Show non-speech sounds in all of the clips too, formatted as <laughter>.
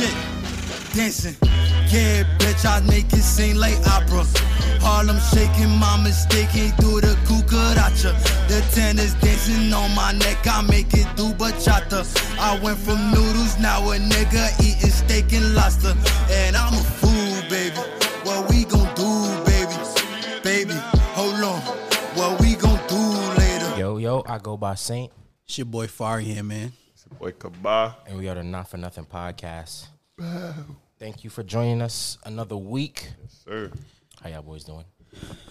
shit, dancing. Yeah, bitch, I make it seem like opera. Harlem shaking, my mistake, ain't do the cucaracha. The tennis dancing on my neck, I make it do bachata. I went from noodles, now a nigga eating steak and lobster. And I'm a fool, baby. What we gon' do, baby? Baby, hold on. What we gon' do later? Yo, yo, I go by Saint, It's your boy Fari here, man. Boy, Kaba. and we are the Not for Nothing podcast. Thank you for joining us another week. Sir. How y'all boys doing?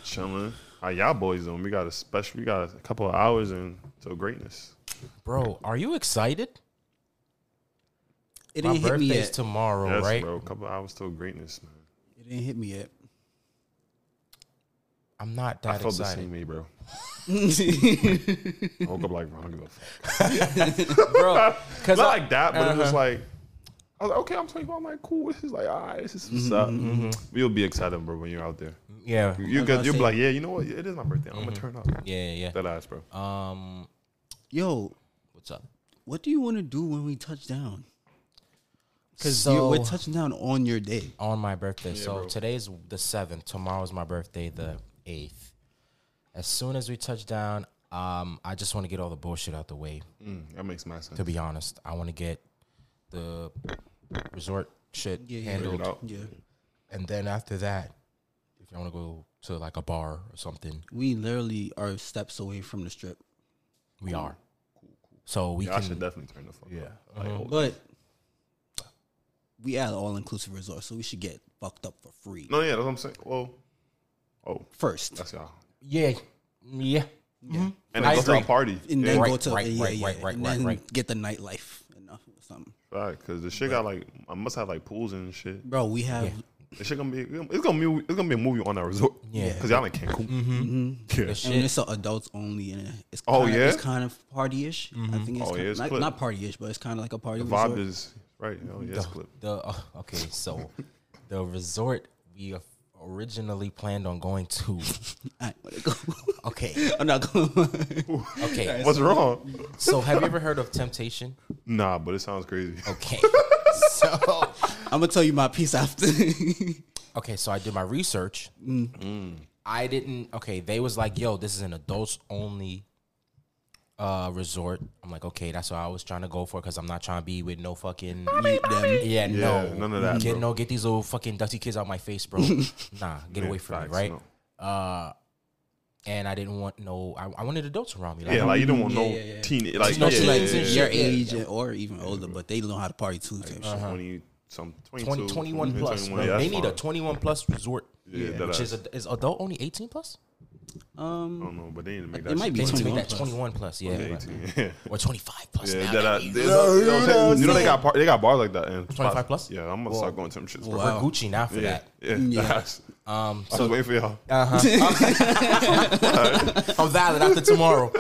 Chilling. How y'all boys doing? We got a special, we got a couple of hours until greatness. Bro, are you excited? It My didn't hit me birthday's yet. tomorrow, yes, right? bro. A couple of hours till greatness, man. It didn't hit me yet. I'm not I that felt the same way, bro. <laughs> I woke up like, I don't give a fuck. Bro, cuz <laughs> Not like that, but it was uh-huh. like, I was like, okay, I'm 25. I'm like, cool. This is like, all right, this is what's mm-hmm, up. Mm-hmm. Mm-hmm. You'll be excited, bro, when you're out there. yeah. You was get, gonna you'll be like, yeah, you know what? It is my birthday. I'm gonna turn up. Yeah, yeah. That ass, bro. Um, Yo, what's up? what do you want to do when we touch down? Because So- we're touching down on your day. On my birthday. so bro. today's the 7th. Tomorrow's my birthday, the 8th. As soon as we touch down, um, I just want to get all the bullshit out the way. Mm, that makes my sense. To be honest, I want to get the resort shit Yeah, yeah. handled. Figure it out. Yeah. And then after that, if you want to go to like a bar or something, We literally are steps away from the strip. we are. Cool, cool. So we Yeah, I can. should definitely turn the fuck Yeah. up. Like, oh, But we at all inclusive resort, so we should get fucked up for free. No, yeah, that's what I'm saying. Well, oh, First. that's y'all. yeah. Yeah. And I then go to agree. a party. And then Right, go to right, yeah, right, yeah, right, right, and right, then right. get the nightlife enough or something. right, because the shit got like, I must have like pools and shit. Bro, we have The shit gonna be, it's gonna be, it's gonna be a movie on that resort. Yeah. because y'all in Cancun. Mm-hmm. Yeah. And it's a adults only and it's Oh, kinda, yeah? it's kind of party ish. I think it's, Oh, kind yeah, it's not, clip. not party ish, but it's kind of like a party The resort. vibe is right. Oh yeah, it's clip. The uh, okay, so the resort we originally planned on going to. <laughs> I wanna go. Okay, <laughs> I'm not going. okay. What's wrong? So have you ever heard of Temptation? Nah, but it sounds crazy. Okay, <laughs> so I'm gonna tell you my piece after. okay, so I did my research. Mm. I didn't. Okay, they was like, "Yo, this is an adults only uh resort." I'm like, "Okay, that's what I was trying to go for because I'm not trying to be with no fucking Eat them. yeah, no, none of that, Get bro. no, get these little fucking dusty kids out my face, bro. <laughs> nah, get away from facts, me, right? no. Uh, and I didn't want no. I, I wanted adults around me. Like, Yeah, like you don't want Yeah, no yeah, yeah. teen, like no yeah, teen- yeah, like, yeah, teen yeah, shit. your age or even older, but they know how to party too. Type shit. twenty some 22, 20, 21 plus. 21, yeah, they that's need a 21 plus resort, Yeah, that which is a, is adult only 18 plus. I Um, don't know, but they need to make that. It might be They 21 make that plus. 21 plus, yeah, Yeah, 18. Yeah, or <laughs> 25 plus. yeah now that, that that, we- you know what I'm? You know they got bar, they got bars like that. And 25 plus? Yeah, I'm gonna start going to them shits. bro. We're Gucci now for Yeah, that. yeah, Yeah. that's- Um, I was waiting for y'all. Uh huh. <laughs> I'm valid after tomorrow.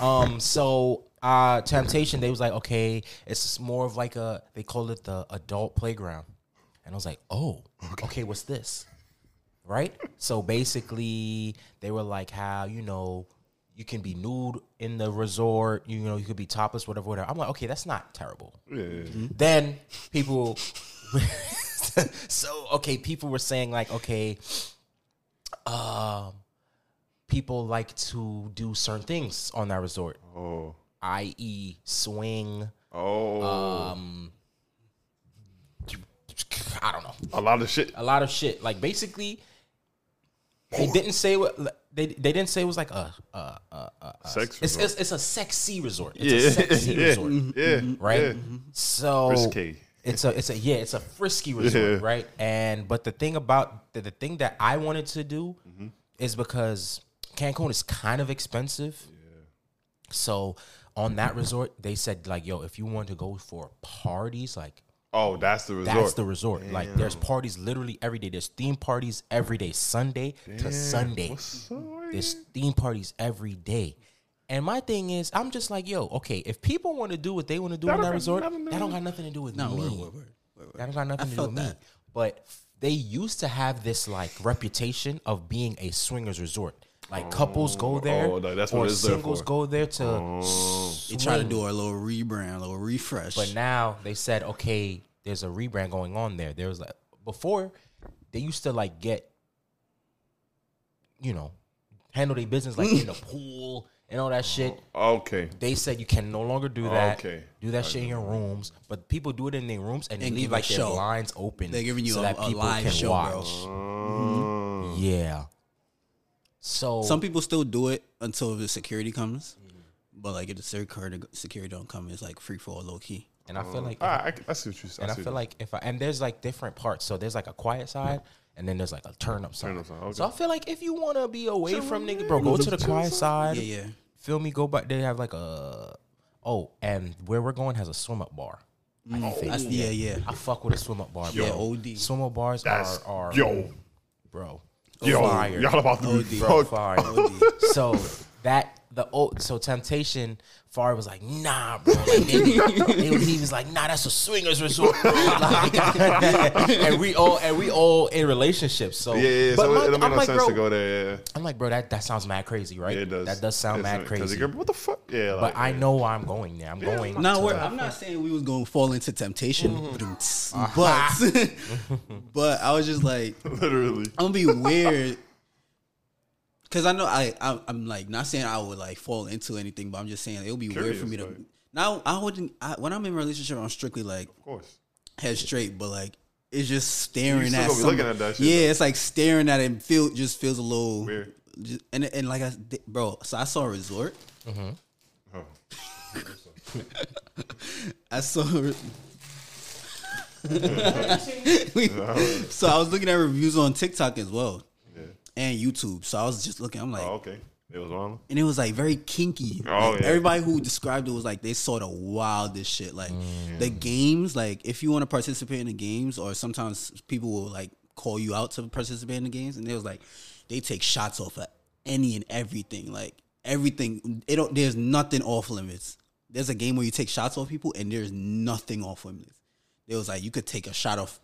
Um, so uh, Temptation, they was like, okay, it's more of like a they call it the adult playground, and I was like, oh, okay, what's this? Right. So basically, they were like, how you know. You can be nude in the resort. You know, you could be topless, whatever, whatever. I'm like, okay, that's not terrible. Yeah, yeah. Then people, <laughs> so okay, people were saying like, okay, um, people like to do certain things on that resort, Oh, i.e., swing. oh, Um, I don't know, a lot of shit. a lot of shit. Like basically, they didn't say what they they didn't say it was like a, a, a, a Sex. it's, it's it's a sexy resort. It's yeah, a sexy <laughs> yeah, resort, yeah, right? yeah. So Risque. It's a it's a yeah, it's a frisky resort, right? And but the thing about the, the thing that I wanted to do Mm-hmm. is because Cancun is kind of expensive. So on that resort, they said like, yo, if you want to go for parties, like Oh, that's the resort. that's the resort. Like there's parties literally every day. There's theme parties every day, Sunday to Sunday. What's up? There's theme parties every day. And my thing is, I'm just like, yo, okay, if people want to do what they want to do That on that resort, that don't got nothing to do with no, me. word, word, word, word, word. That don't got nothing to do felt with me. But they used to have this like reputation of being a swingers resort. Like couples go there, oh, like, that's what or it's there singles for. go there to. Oh. They try to do a little rebrand, a little refresh. But now they said, okay, there's a rebrand going on there. There was like before they used to like get, you know, handle their business like in the <laughs> pool and all that shit. Okay. They said you can no longer do that. Okay. Do that shit in your rooms, but people do it in their rooms and, they And leave give a like their show. blinds open. They're giving you so a- that a people live can show, bro. watch. Uh, Yeah. So Some people still do it until the security comes, but like if the security security don't come, it's like free for all, low key. and I feel mm. like I, I, I see what you said. and I feel like if I and there's like different parts. So there's like a quiet side, and then there's like a turn up side. Turn up side, okay. So I feel like if you want to be away from nigga, bro, go to the quiet side. Yeah, yeah. Feel me? Go back. They have like a oh, and where we're going has a swim up bar. I mm. think. That's, yeah, yeah. I fuck with a swim up bar. Bro. Yeah, OD. Swim up bars That's are are yo, bro. Yo, fire. y'all about to be fucked. fire. so that the old so temptation Far was like, nah, bro. Like, they, they, he was like, nah, that's a swingers resort. <laughs> Like, and we all and we all in relationships. So Yeah, yeah. But So my- it don't make I'm no like, sense bro, to go there. Yeah, I'm like, bro, that, that sounds mad crazy, right? yeah it does. That does sound It's mad crazy. you're- What the fuck? Yeah, like, But I know why I'm going there. I'm going. Now, to we're, the- I'm not saying we was going to fall into temptation, Uh-huh. but <laughs> <laughs> but I was just like, literally. I'm gonna be weird because I know I, I I'm like not saying I would like fall into anything, but I'm just saying it would be weird for me to. Curious, like- Now I wouldn't. I, when I'm in a relationship, I'm strictly like Of course. head straight, but like it's just staring at. gonna some- looking at that shit, Yeah, though. it's like staring at it. And feel just feels a little Weird. Just, and and like I, bro, so I saw a resort. Mm-hmm. Oh. <laughs> I saw. <laughs> <laughs> so I was looking at reviews on TikTok as well Yeah. And YouTube. So I was just looking. I'm like, Oh, okay. It was wrong. and it was like very kinky. Oh, Like, yeah. Everybody who described it was like they saw the wildest shit. Like the mm. games, like if you want to participate in the games, or sometimes people will like call you out to participate in the games, and it was like they take shots off of any and everything. Like everything, it don't. There's nothing off limits. There's a game where you take shots off people, and there's nothing off limits. It was like you could take a shot off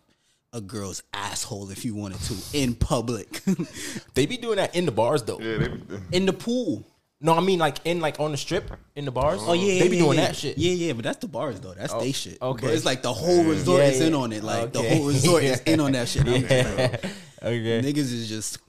a girl's asshole if you wanted to in public, <laughs> They be doing that in the bars though. Yeah, they, be, in the pool. No, I mean like in like on the strip in the bars. Oh yeah, they be yeah, doing yeah. that shit. Yeah, yeah, but that's the bars though. That's they oh, shit. okay. But it's like the whole resort Yeah, is in on it. Like the whole resort is in on that <laughs> shit. I'm Okay. Niggas is just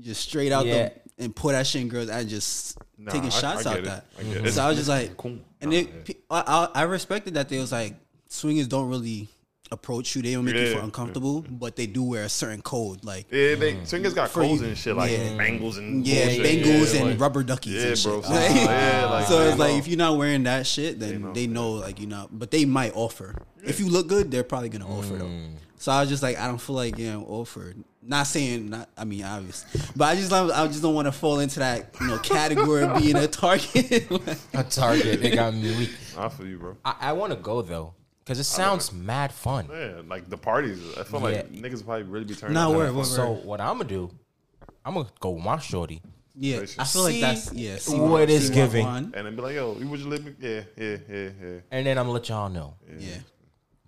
just straight out Yeah. the and pour that shit in girls and just Nah, taking I- shots I out it. that. I get it. So I was just like, Cool. and Nah, it, yeah. I, I I respected that they was like swingers don't really approach you. They don't make you Yeah, feel yeah. uncomfortable, but they do wear a certain code. Like Yeah, they swingers got For codes you- and shit like yeah. bangles and yeah, bullshit. Bengals Yeah, and like- rubber duckies Yeah, and bro. shit. So, yeah, <laughs> like, so they it's like if you're not wearing that shit, then know. they know like you know. But they might offer. If you look good, they're probably gonna offer though. Mm. So I was just like, I don't feel like getting offered. Not saying not. I mean, obvious, but I just don't- I just don't want to fall into that you know category of being a target. <laughs> A target. They got me weak. I feel you, bro. I, I want to go though because it sounds mad fun. Yeah, like the parties. I feel like niggas probably really be turning. Nah, up to word, that. word, So what I'm gonna do? I'm gonna go with my shorty. yeah, I feel like See that's yeah. see what what- it's see giving. one. And then be like, yo, you would you live? me? Yeah, yeah, yeah, yeah. and then I'm gonna let y'all know. Yeah,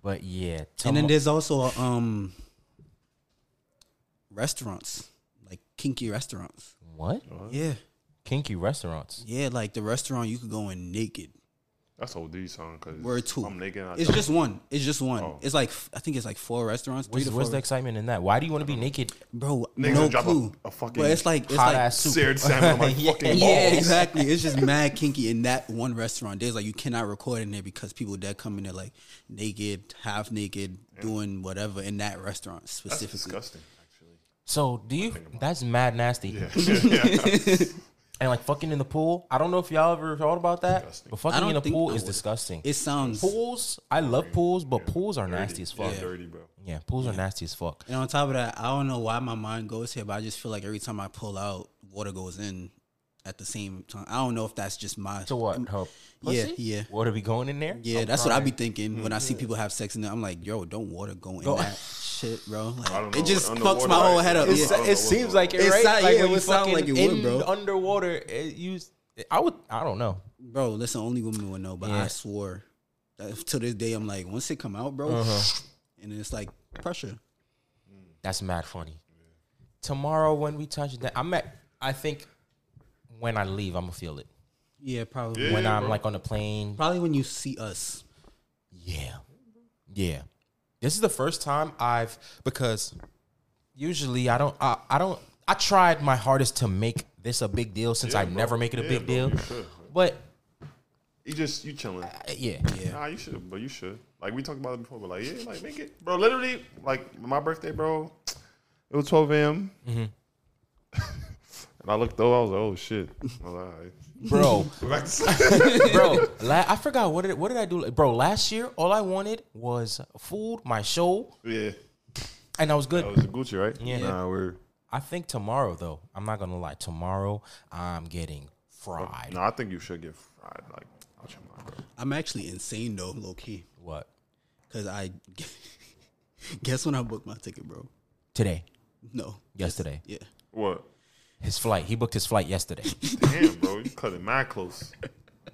But yeah, and then there's also um restaurants like kinky restaurants. what Yeah, kinky restaurants? yeah, like the restaurant you could go in naked. That's OD song. Cause Word two. I'm naked. I It's don't- just one. It's just one. Oh. It's like I think it's like four restaurants. Three Where's, four. the excitement in that? Why do you want to be naked? bro, Niggas no would drop a- clue. a fucking but it's like it's Hot like ass soup. seared salmon on my Yeah. <laughs> fucking yeah, balls. exactly. It's just mad kinky in that one restaurant. There's like you cannot record in there because people that come in there like naked, half naked, doing whatever in that restaurant That's specifically. disgusting. Actually. So do you? That's mad nasty. <laughs> Yeah. <laughs> And like fucking in the pool. I don't know if y'all ever thought about that, Disgusting. but I fucking don't in a think pool I is would. disgusting. It sounds pools, I love pools, but pools are nasty as fuck. Yeah, dirty, bro. Yeah, pools are nasty as fuck. and on top of that, I don't know why my mind goes here, but I just feel like every time I pull out, water goes in at the same time. I don't know if that's just my To what? Her Yeah, pussy? yeah. What are we going in there? Yeah, I'm that's what I be crying. thinking when I see people have sex in there. I'm like, yo, don't water go in Go- that <laughs> shit, bro. Like, I don't know. it just Underwater, fucks my whole head up. Yeah. I don't know It seems like it, It's right? not- like yeah, when it would sound like it would, bro. Underwater, it used. I would. I don't know. Bro, listen, only women would know, but Yeah. I swore that to this day, I'm like, once it come out, bro, Uh-huh. and it's like pressure. That's mad funny. Tomorrow when we touch that, I'm at. I think when I leave, I'm gonna feel it. Yeah, probably. Yeah. when I'm bro. like on the plane. Probably when you see us. Yeah, yeah. This is the first time I've because usually I don't I, I don't I tried my hardest to make this a big deal since Yeah, I bro. never make it a Yeah, big bro, deal. you should. But You just you chilling. uh, yeah, Yeah. Nah, you should, but you should. Like we talked about it before, but like yeah, like make it, bro. Literally, like my birthday, bro. It was 12 a.m. Mm-hmm. <laughs> and I looked over, I was like, oh shit. I was like, all right. bro, Go back to sleep. bro. La- I forgot what did what did I do, bro? Last year, all I wanted was food, my show, yeah, and I was good. that was a Gucci, right? Yeah. Nah, we're I think tomorrow though, I'm not gonna lie. Tomorrow, I'm getting fried. no. I think you should get fried. Like, out your mind, bro. I'm actually insane though, low key, What because I <laughs> guess when I booked my ticket, bro. today? No, Yesterday. yeah. What? His flight. He booked his flight yesterday. <laughs> Damn, bro, you cut it mad close.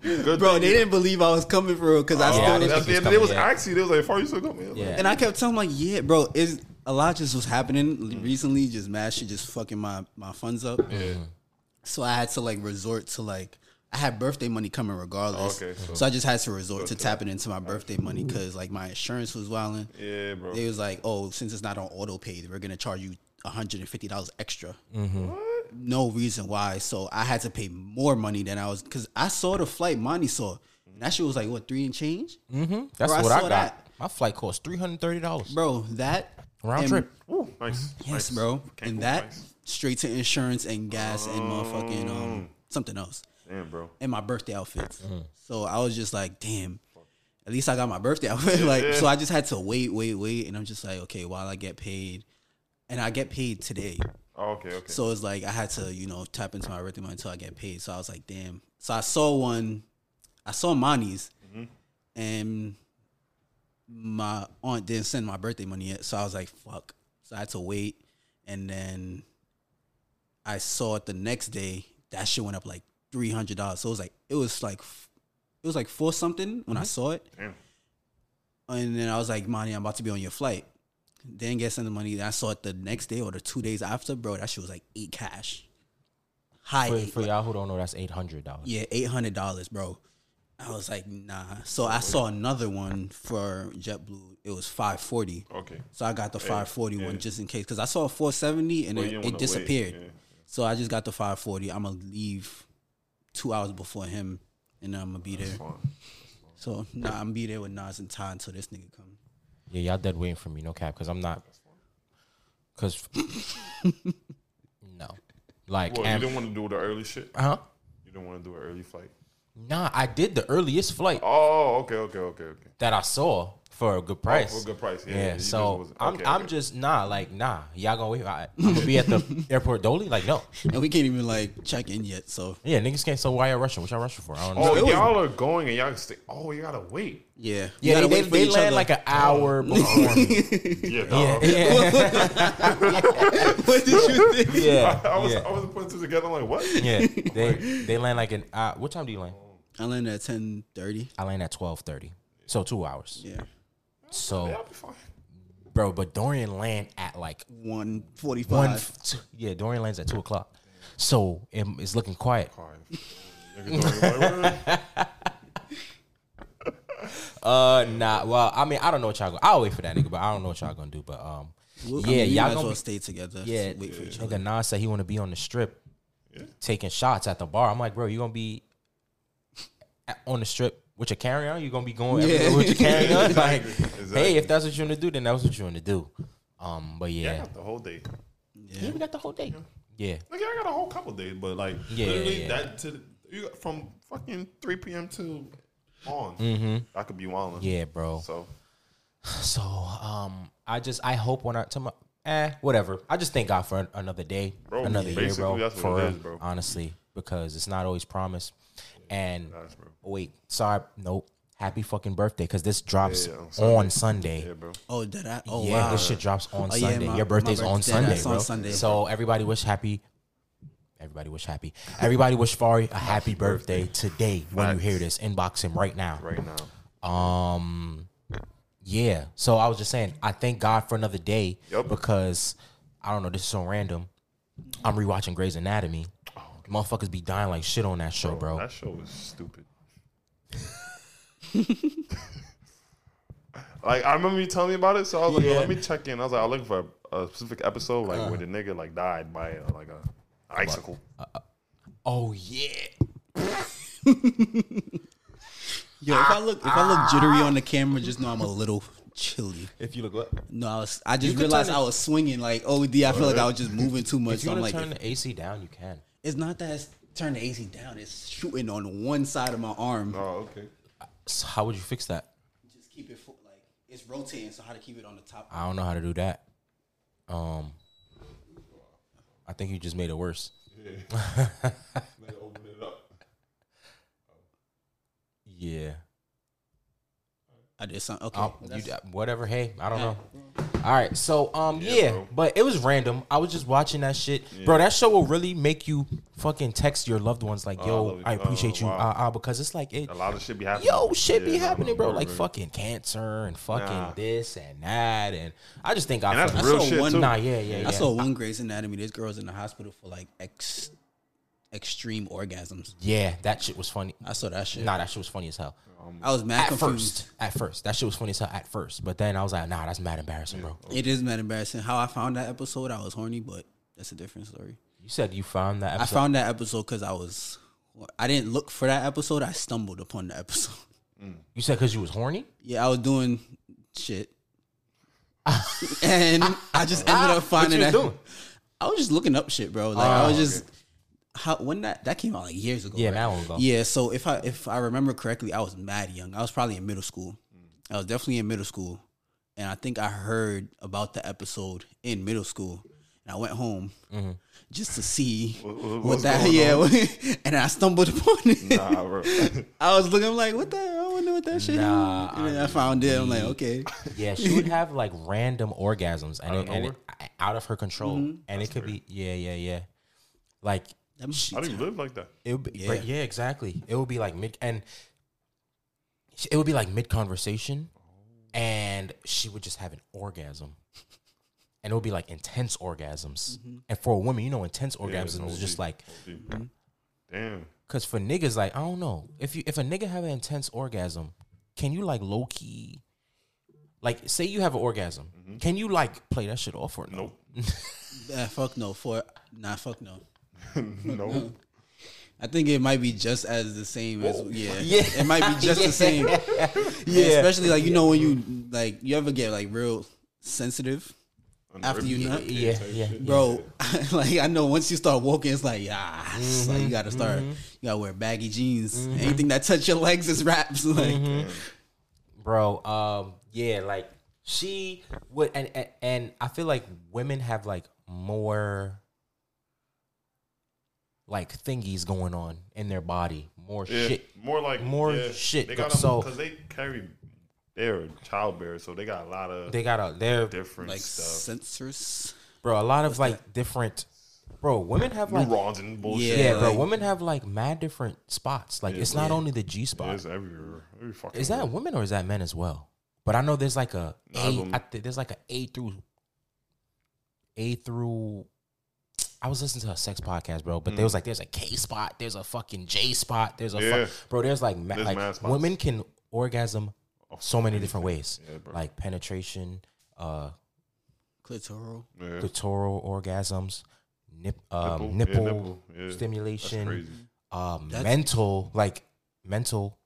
Good Bro, thing they you- didn't believe I was coming for real because I Yeah, still I didn't that's, think he was yeah, they was yeah. actually they was like, "Far you still coming?" Yeah. And I kept telling him like, yeah, bro, is a lot just was happening mm. recently. Just mad shit, just fucking my my funds up. Yeah. So I had to like resort to like I had birthday money coming regardless. Okay, so- So I just had to resort to tapping into my birthday money because like my insurance was wilding. Yeah, bro. It was like, oh, since it's not on auto pay, we're gonna charge you hundred and fifty dollars extra. Mm-hmm. No reason why. So I had to pay more money than I was because I saw the flight Monty saw. And that shit was like what three and change, Mm-hmm. That's Bro, I what I, saw got. that. My flight cost three hundred thirty dollars bro. That round and- trip. Ooh, nice. Yes, nice. bro. Can't and that nice. straight to insurance and gas and motherfucking um something else. Damn, bro. And my birthday outfits. Mm-hmm. So I was just like, damn. At least I got my birthday outfit. <laughs> like Yeah. so I just had to wait, wait, wait. And I'm just like, okay, while I get paid. And I get paid today. Oh, okay, okay. So it's like I had to, you know, tap into my birthday money until I get paid. So I was like, damn. So I saw one, I saw Mani's, mm-hmm. and my aunt didn't send my birthday money yet. So I was like, fuck. So I had to wait, and then I saw it the next day. That shit went up like three hundred dollars. So it was like it was like it was like four something when I mm-hmm. saw it. Damn. And then I was like, Money, I'm about to be on your flight. Didn't get sent the money. I saw it the next day or the two days after, bro. That shit was like eight cash. High For, eight. for y'all who don't know, that's eight hundred dollars. Yeah, eight hundred dollars, bro. I was like, nah. So I saw another one for JetBlue. It was five forty. Okay. So I got the five forty yeah. one just in case because I saw a four seventy and Well, it, it disappeared. yeah. So I just got the five forty. I'm gonna leave two hours before him, and then I'm gonna be there. Fine. So nah, I'm gonna be there with Nas and Ty until this nigga come. Yeah, y'all dead waiting for me, no cap, because I'm not. Because <laughs> no, like, Well, you am- didn't want to do the early shit. huh? You didn't want to do an early flight. Nah, I did the earliest flight Oh, okay, okay, okay, okay. that I saw for a good price. Oh, for a good price. Yeah. Yeah, you just so wasn't- I'm okay, I'm just nah like nah y'all gonna wait I, I'm gonna be at the <laughs> airport Dolly like no And we can't even like check in yet. So yeah niggas can't so why y'all rushing what y'all rushing for I don't know Oh, y'all are going and y'all stay. Oh, you gotta wait. yeah, You yeah gotta they, wait they, they land other. like an hour before me <laughs> Yeah, dog. yeah <laughs> what did you think? yeah I was yeah, I was putting two together. I'm like, what? yeah. they they land like an uh, what time do you land I land at ten thirty. I land at twelve thirty so two hours Yeah, so Yeah, I'll be fine. bro but Dorian land at like one forty one five. f- two, yeah Dorian lands at two o'clock so it, it's looking quiet All right. Nigga doing like, what? <laughs> Uh, nah. Well, I mean, I don't know what y'all. Go- I'll wait for that nigga, but I don't know what y'all gonna do. But um, Well, I yeah, mean, we y'all might as gonna well be, stay together. yeah. wait for each other. Nigga Nas said he want to be on the strip, taking shots at the bar. I'm like, bro, you gonna be at- on the strip with your carry on? you're gonna be going Yeah. everywhere with your carry on? <laughs> Like, Exactly. hey, if that's what you want to do, then that's what you want to do. Um, but Yeah, I got the whole day. yeah, we got the whole day. Yeah, Like, I got a whole couple days, but like, Yeah, literally yeah. that to the, you got from fucking 3 p.m. to on. I could be wilding. Mm-hmm. yeah, bro. So <sighs> So um, I just I hope when I tomorrow. Eh, whatever. I just thank God for an- another day, Bro, another year, bro. that's what for it is, bro. honestly, because it's not always promised. And Nice, wait, sorry, nope. Happy fucking birthday, because this drops Yeah, yeah, on on Sunday. yeah, bro. Oh, did I? Oh, yeah, wow. this shit drops on Oh, yeah, Sunday. my- Your birthday's my on Sunday, that's on bro. Sunday. So everybody wish happy. Everybody wish happy. Everybody wish Fari a happy birthday today when you hear this. Inbox him right now. Right now. Um, yeah. So I was just saying, I thank God for another day Yup. because I don't know. This is so random. I'm rewatching Grey's Anatomy. Motherfuckers be dying like shit on that show, bro. That show was stupid. <laughs> Like I remember you telling me about it, so I was like, Yeah. let me check in. I was like, I was looking for a, a specific episode, like where the nigga like died by uh, like a icicle. Oh yeah. <laughs> Yo, if I look if I look jittery on the camera, just know I'm a little chilly. If you look what? No, I was. I just could realized I was swinging like OD. I feel like I was just moving too much. If So you I'm want like, to turn the AC down, you can. It's not that it's turn the AC down. It's shooting on one side of my arm. Oh, okay. So how would you fix that? Just keep it fo- like it's rotating. So how to keep it on the top? I don't know how to do that. Um, I think you just made it worse. <laughs> open it up. Yeah. I did something. Okay, Um, you, whatever. Hey, I don't know. All right. So, um, yeah, bro. but it was random. I was just watching that shit, bro. That show will really make you fucking text your loved ones like, "Yo, love it. I appreciate Oh, you," wow. uh, uh, because it's like it. A lot of shit be happening. Yo, shit be happening, bro. word, Like fucking cancer and fucking Nah. this and that, and I just think I. That's I real saw shit one- too. Nah, yeah, yeah, yeah. I saw one Grey's Anatomy. This girl's in the hospital for like ex extreme orgasms. Yeah, that shit was funny. I saw that shit. Nah, that shit was funny as hell. Um, I was mad At confused. first, at first, that shit was funny as hell at first. But then I was like, nah, that's mad embarrassing, bro. It is mad embarrassing. How I found that episode, I was horny, but that's a different story. You said you found that I episode. found that episode because I was, I didn't look for that episode. I stumbled upon the episode. <laughs> Mm. you said because you was horny. Yeah, I was doing shit, <laughs> and I just ended up finding you was that. doing? I was just looking up shit, bro. Like I oh, was Oh, just how when that that came out like years ago. Yeah, right? that long ago. Yeah, so if I if I remember correctly, I was mad young. I was probably in middle school. I was definitely in middle school, and I think I heard about the episode in middle school, and I went home Mm-hmm. just to see What- what- what that. Yeah, <laughs> and I stumbled upon it. Nah, bro. <laughs> I was looking I'm like, what the hell? I wonder what that shit. Nah, is. And then I found it. I'm like, okay. <laughs> Yeah, she would have like random orgasms and, Out it, of and it, out of her control, Mm-hmm. and it could be yeah, yeah, yeah. Like That I didn't live like that. it would be Yeah. yeah. yeah, exactly. It would be like mid and it would be like mid conversation, and she would just have an orgasm. And it would be like intense orgasms. Mm-hmm. And for a woman, you know, intense orgasms it's is just OD. like Mm-hmm. Damn. Cause for niggas, like I don't know if you if a nigga have an intense orgasm, can you like low key, like say you have an orgasm, can you like play that shit off or no? Nope. <laughs> Yeah, fuck no. For nah, fuck no. <laughs> no. I think it might be just as the same as yeah. <laughs> Yeah. It might be just the same. <laughs> Yeah. Especially like you know when you like you ever get like real sensitive after you nut. Yeah, yeah, Bro, like I know once you start walking, it's like yeah, it's like you Mm-hmm. gotta start. You gotta wear baggy jeans. Anything that touch your legs is wraps. Like Mm-hmm. bro. Um, yeah, like she would, and, and and I feel like women have like more like thingies going on in their body, more Yeah, shit. more like more yeah, shit. They got So- because they carry, they're childbearers, so they got a lot of They got a they're different like stuff, sensors. bro a lot of like different. Bro, women have like neurons and bullshit. Yeah, bro. like- women have like mad different spots. Like it's not only the G spot. It's everywhere. Every fucking. Is that women or is that men as well? But I know there's like a Nah, A. women. There's like a A through A through. I was listening to a sex podcast, bro. But there was like there's a K spot, there's a fucking J spot, there's a fu- Mm. Yeah. bro. There's like ma- There's like women can orgasm so many different ways, Yeah, like penetration, uh, Clitoral. Yeah. clitoral orgasms, nip, um, Nipple. nipple, Yeah, nipple. Yeah. stimulation, um, That's- mental, like mental.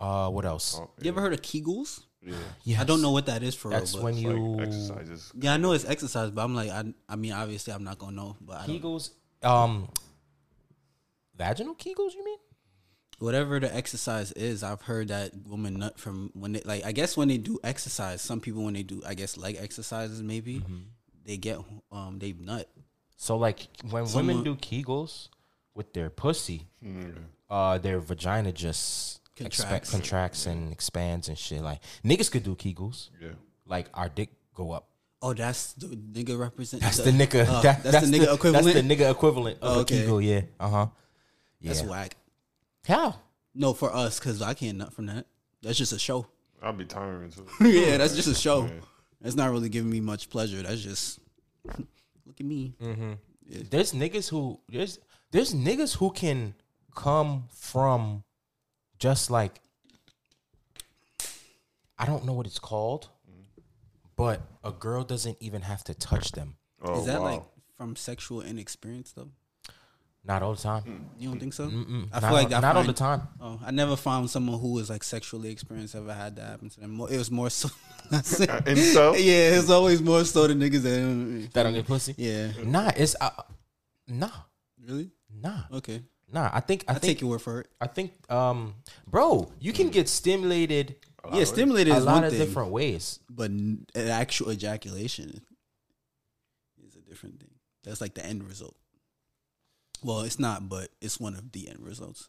Uh, what else? Oh, You ever heard of Kegels? Yeah. Yes. I don't know what that is for That's real. When It's you like exercises. yeah, I know it's exercise, but I'm like, I, I mean, obviously, I'm not gonna know. But I don't, Kegels, um, vaginal Kegels. You mean? whatever the exercise is, I've heard that women nut from when they like. I guess when they do exercise, some people when they do, I guess leg exercises, maybe Mm-hmm. they get um they nut. So like when Someone- women do Kegels with their pussy, uh, their vagina just Contracts. contracts, contracts and expands and shit. Like niggas could do Kegels. Yeah. Like our dick go up. Oh, that's the nigga represent. That's the nigga. oh, that- that's, the nigga equivalent. That's the nigga equivalent of Oh, a okay. Kegel. Yeah. Uh huh. Yeah. That's whack. How? No, for us, because I can't nut from that. That's just a show. I'll be tiring too. <laughs> yeah, that's just a show. That's not really giving me much pleasure. That's just <laughs> look at me. There's niggas who there's there's niggas who can come from just like I don't know what it's called, but a girl doesn't even have to touch them. Oh, Is that wow. like from sexual inexperience though? Not all the time. You don't think so? Mm-mm. I not feel like I not all the time. Oh, I never found someone who was like sexually experienced ever had that happen to them. It was more so. <laughs> And so <laughs> yeah, it's always more so the niggas that. That don't get pussy. Yeah. Nah, it's uh, nah, Really? nah, Okay. Nah. I think I I think take your word for it. I think um, bro, you can get stimulated Yeah, stimulated a is lot one of thing, different ways. but n- an actual ejaculation is a different thing. That's like the end result. Well, it's not, but it's one of the end results.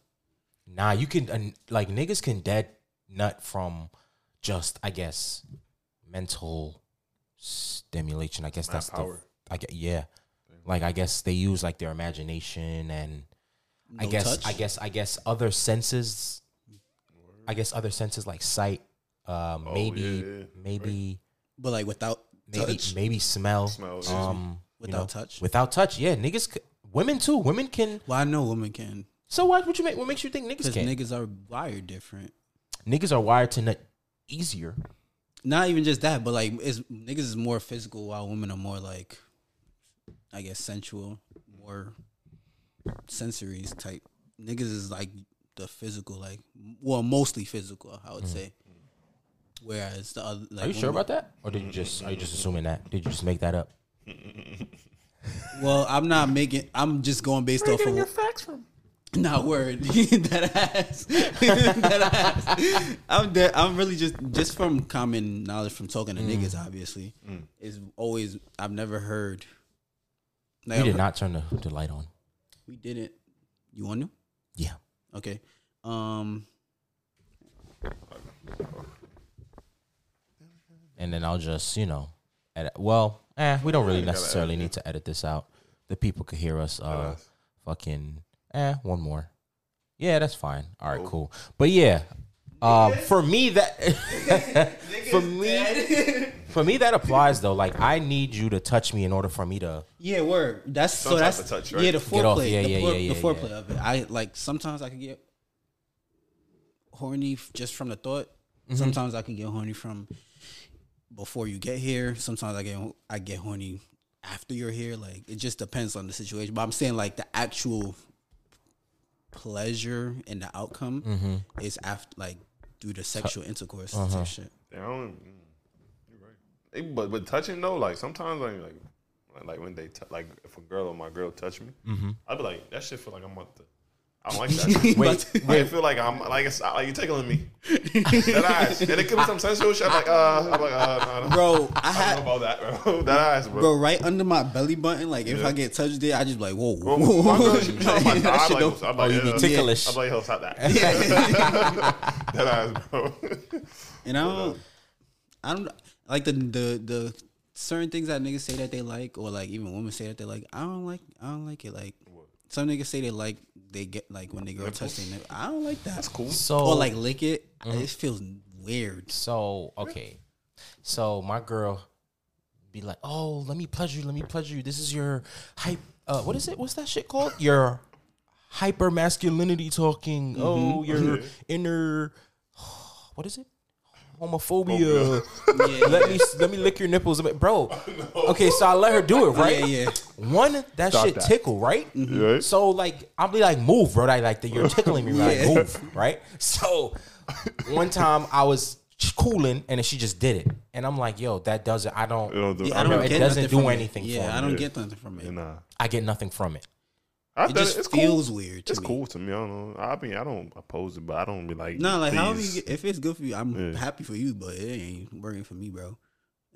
Nah, you can uh, like niggas can dead nut from just I guess mental stimulation. I guess that's power. the I get yeah. Like I guess they use like their imagination and I guess touch? I guess I guess other senses. I guess other senses like sight, uh, maybe Oh, yeah, yeah. maybe But like without maybe touch, maybe smell. Smell, yeah. um, you Without know, touch? Without touch, yeah. Niggas, c- women too. Women can. well, I know women can So what? What you make? What makes you think niggas because can? niggas are wired different. niggas are wired to nut easier. Not even just that, but like it's, niggas is more physical while women are more like, I guess sensual, more sensories type. Niggas is like the physical, like well, mostly physical. I would mm. say. Whereas the other, like, Are you sure about that, or did you just are you just assuming that? Did you just make that up? <laughs> Well, I'm not making. I'm just going based off of facts from? <laughs> Not word. <laughs> that ass. that ass. I'm de- I'm really just just from common knowledge from talking to mm. niggas. Obviously, mm. is always I've never heard. Like, You did I've- not turn the, the light on. We didn't. You want to? Yeah. Okay. Um. and then I'll just you know, edit. Well, eh, we don't really gotta necessarily need to edit this out. The people could hear us. Uh, fucking eh, one more. Yeah, that's fine. All right, cool. But yeah, um, for me that <laughs> for me <laughs> for me that applies though. Like I need you to touch me in order for me to. Yeah, word. That's so. Some type That's of touch, right? yeah. The Get off. foreplay. Yeah, the, yeah, fore- yeah, yeah, the foreplay yeah. of it. I like sometimes I can get horny just from the thought. Mm-hmm. Sometimes I can get horny from before you get here. Sometimes I get I get horny after you're here. Like it just depends on the situation. But I'm saying like the actual pleasure and the outcome Mm-hmm. is after like through the sexual intercourse Uh-huh. type shit. Yeah, I don't. mm, You're right. But but touching though, like sometimes I like like like when they t- like if a girl or my girl touch me, Mm-hmm. I'd be like that shit feel like I'm about to. I don't like that. <laughs> Wait, I feel like I'm like it's like you tickling me. that eyes, and it could be some sensual shit. I'm like uh, I'm like uh, no, no. <laughs> Bro, I I had don't know about that, bro. <laughs> that eyes, bro. bro right under my belly button. Like if Yeah. I get touched there, I just be like whoa. Bro, my girl, she touch my That I'm like, don't- I'm like, Oh, you be ticklish. I'm like, yo, stop that. that eyes, bro. And I don't, I don't like the the the certain things that niggas say that they like, or like even women say that they like. I don't like. I don't like it. Like some niggas say they like they get like when they go touch their nipple. I don't like that. That's cool. so Or like lick it. Mm-hmm. It feels weird. So okay, so my girl be like, "Oh, let me pleasure you. Let me pleasure you. This is your hype. Uh, what is it? What's that shit called? Your hyper masculinity talking. Oh, your <laughs> inner. <sighs> What is it? Homophobia. <laughs> Yeah. let me let me lick your nipples, a bit. bro. <laughs> Okay, so I let her do it, right? Yeah, yeah. One, that Stop shit that. tickle, right? Right? So like I'll be like, move, bro. I Like, like you're tickling me, right? <laughs> Yeah. Move, right? So one time I was cooling and then she just did it. And I'm like, yo, that doesn't I don't You know, the, Yeah, I I don't it doesn't do anything It. for Yeah, I don't get nothing from it. and, uh, I get nothing from it. I've It done just It's feels cool. weird to It's me. cool to me. I don't know. I mean, I don't oppose it, but I don't be like. No, like however you get, if it's good for you, I'm Yeah. happy for you, but it ain't working for me, bro.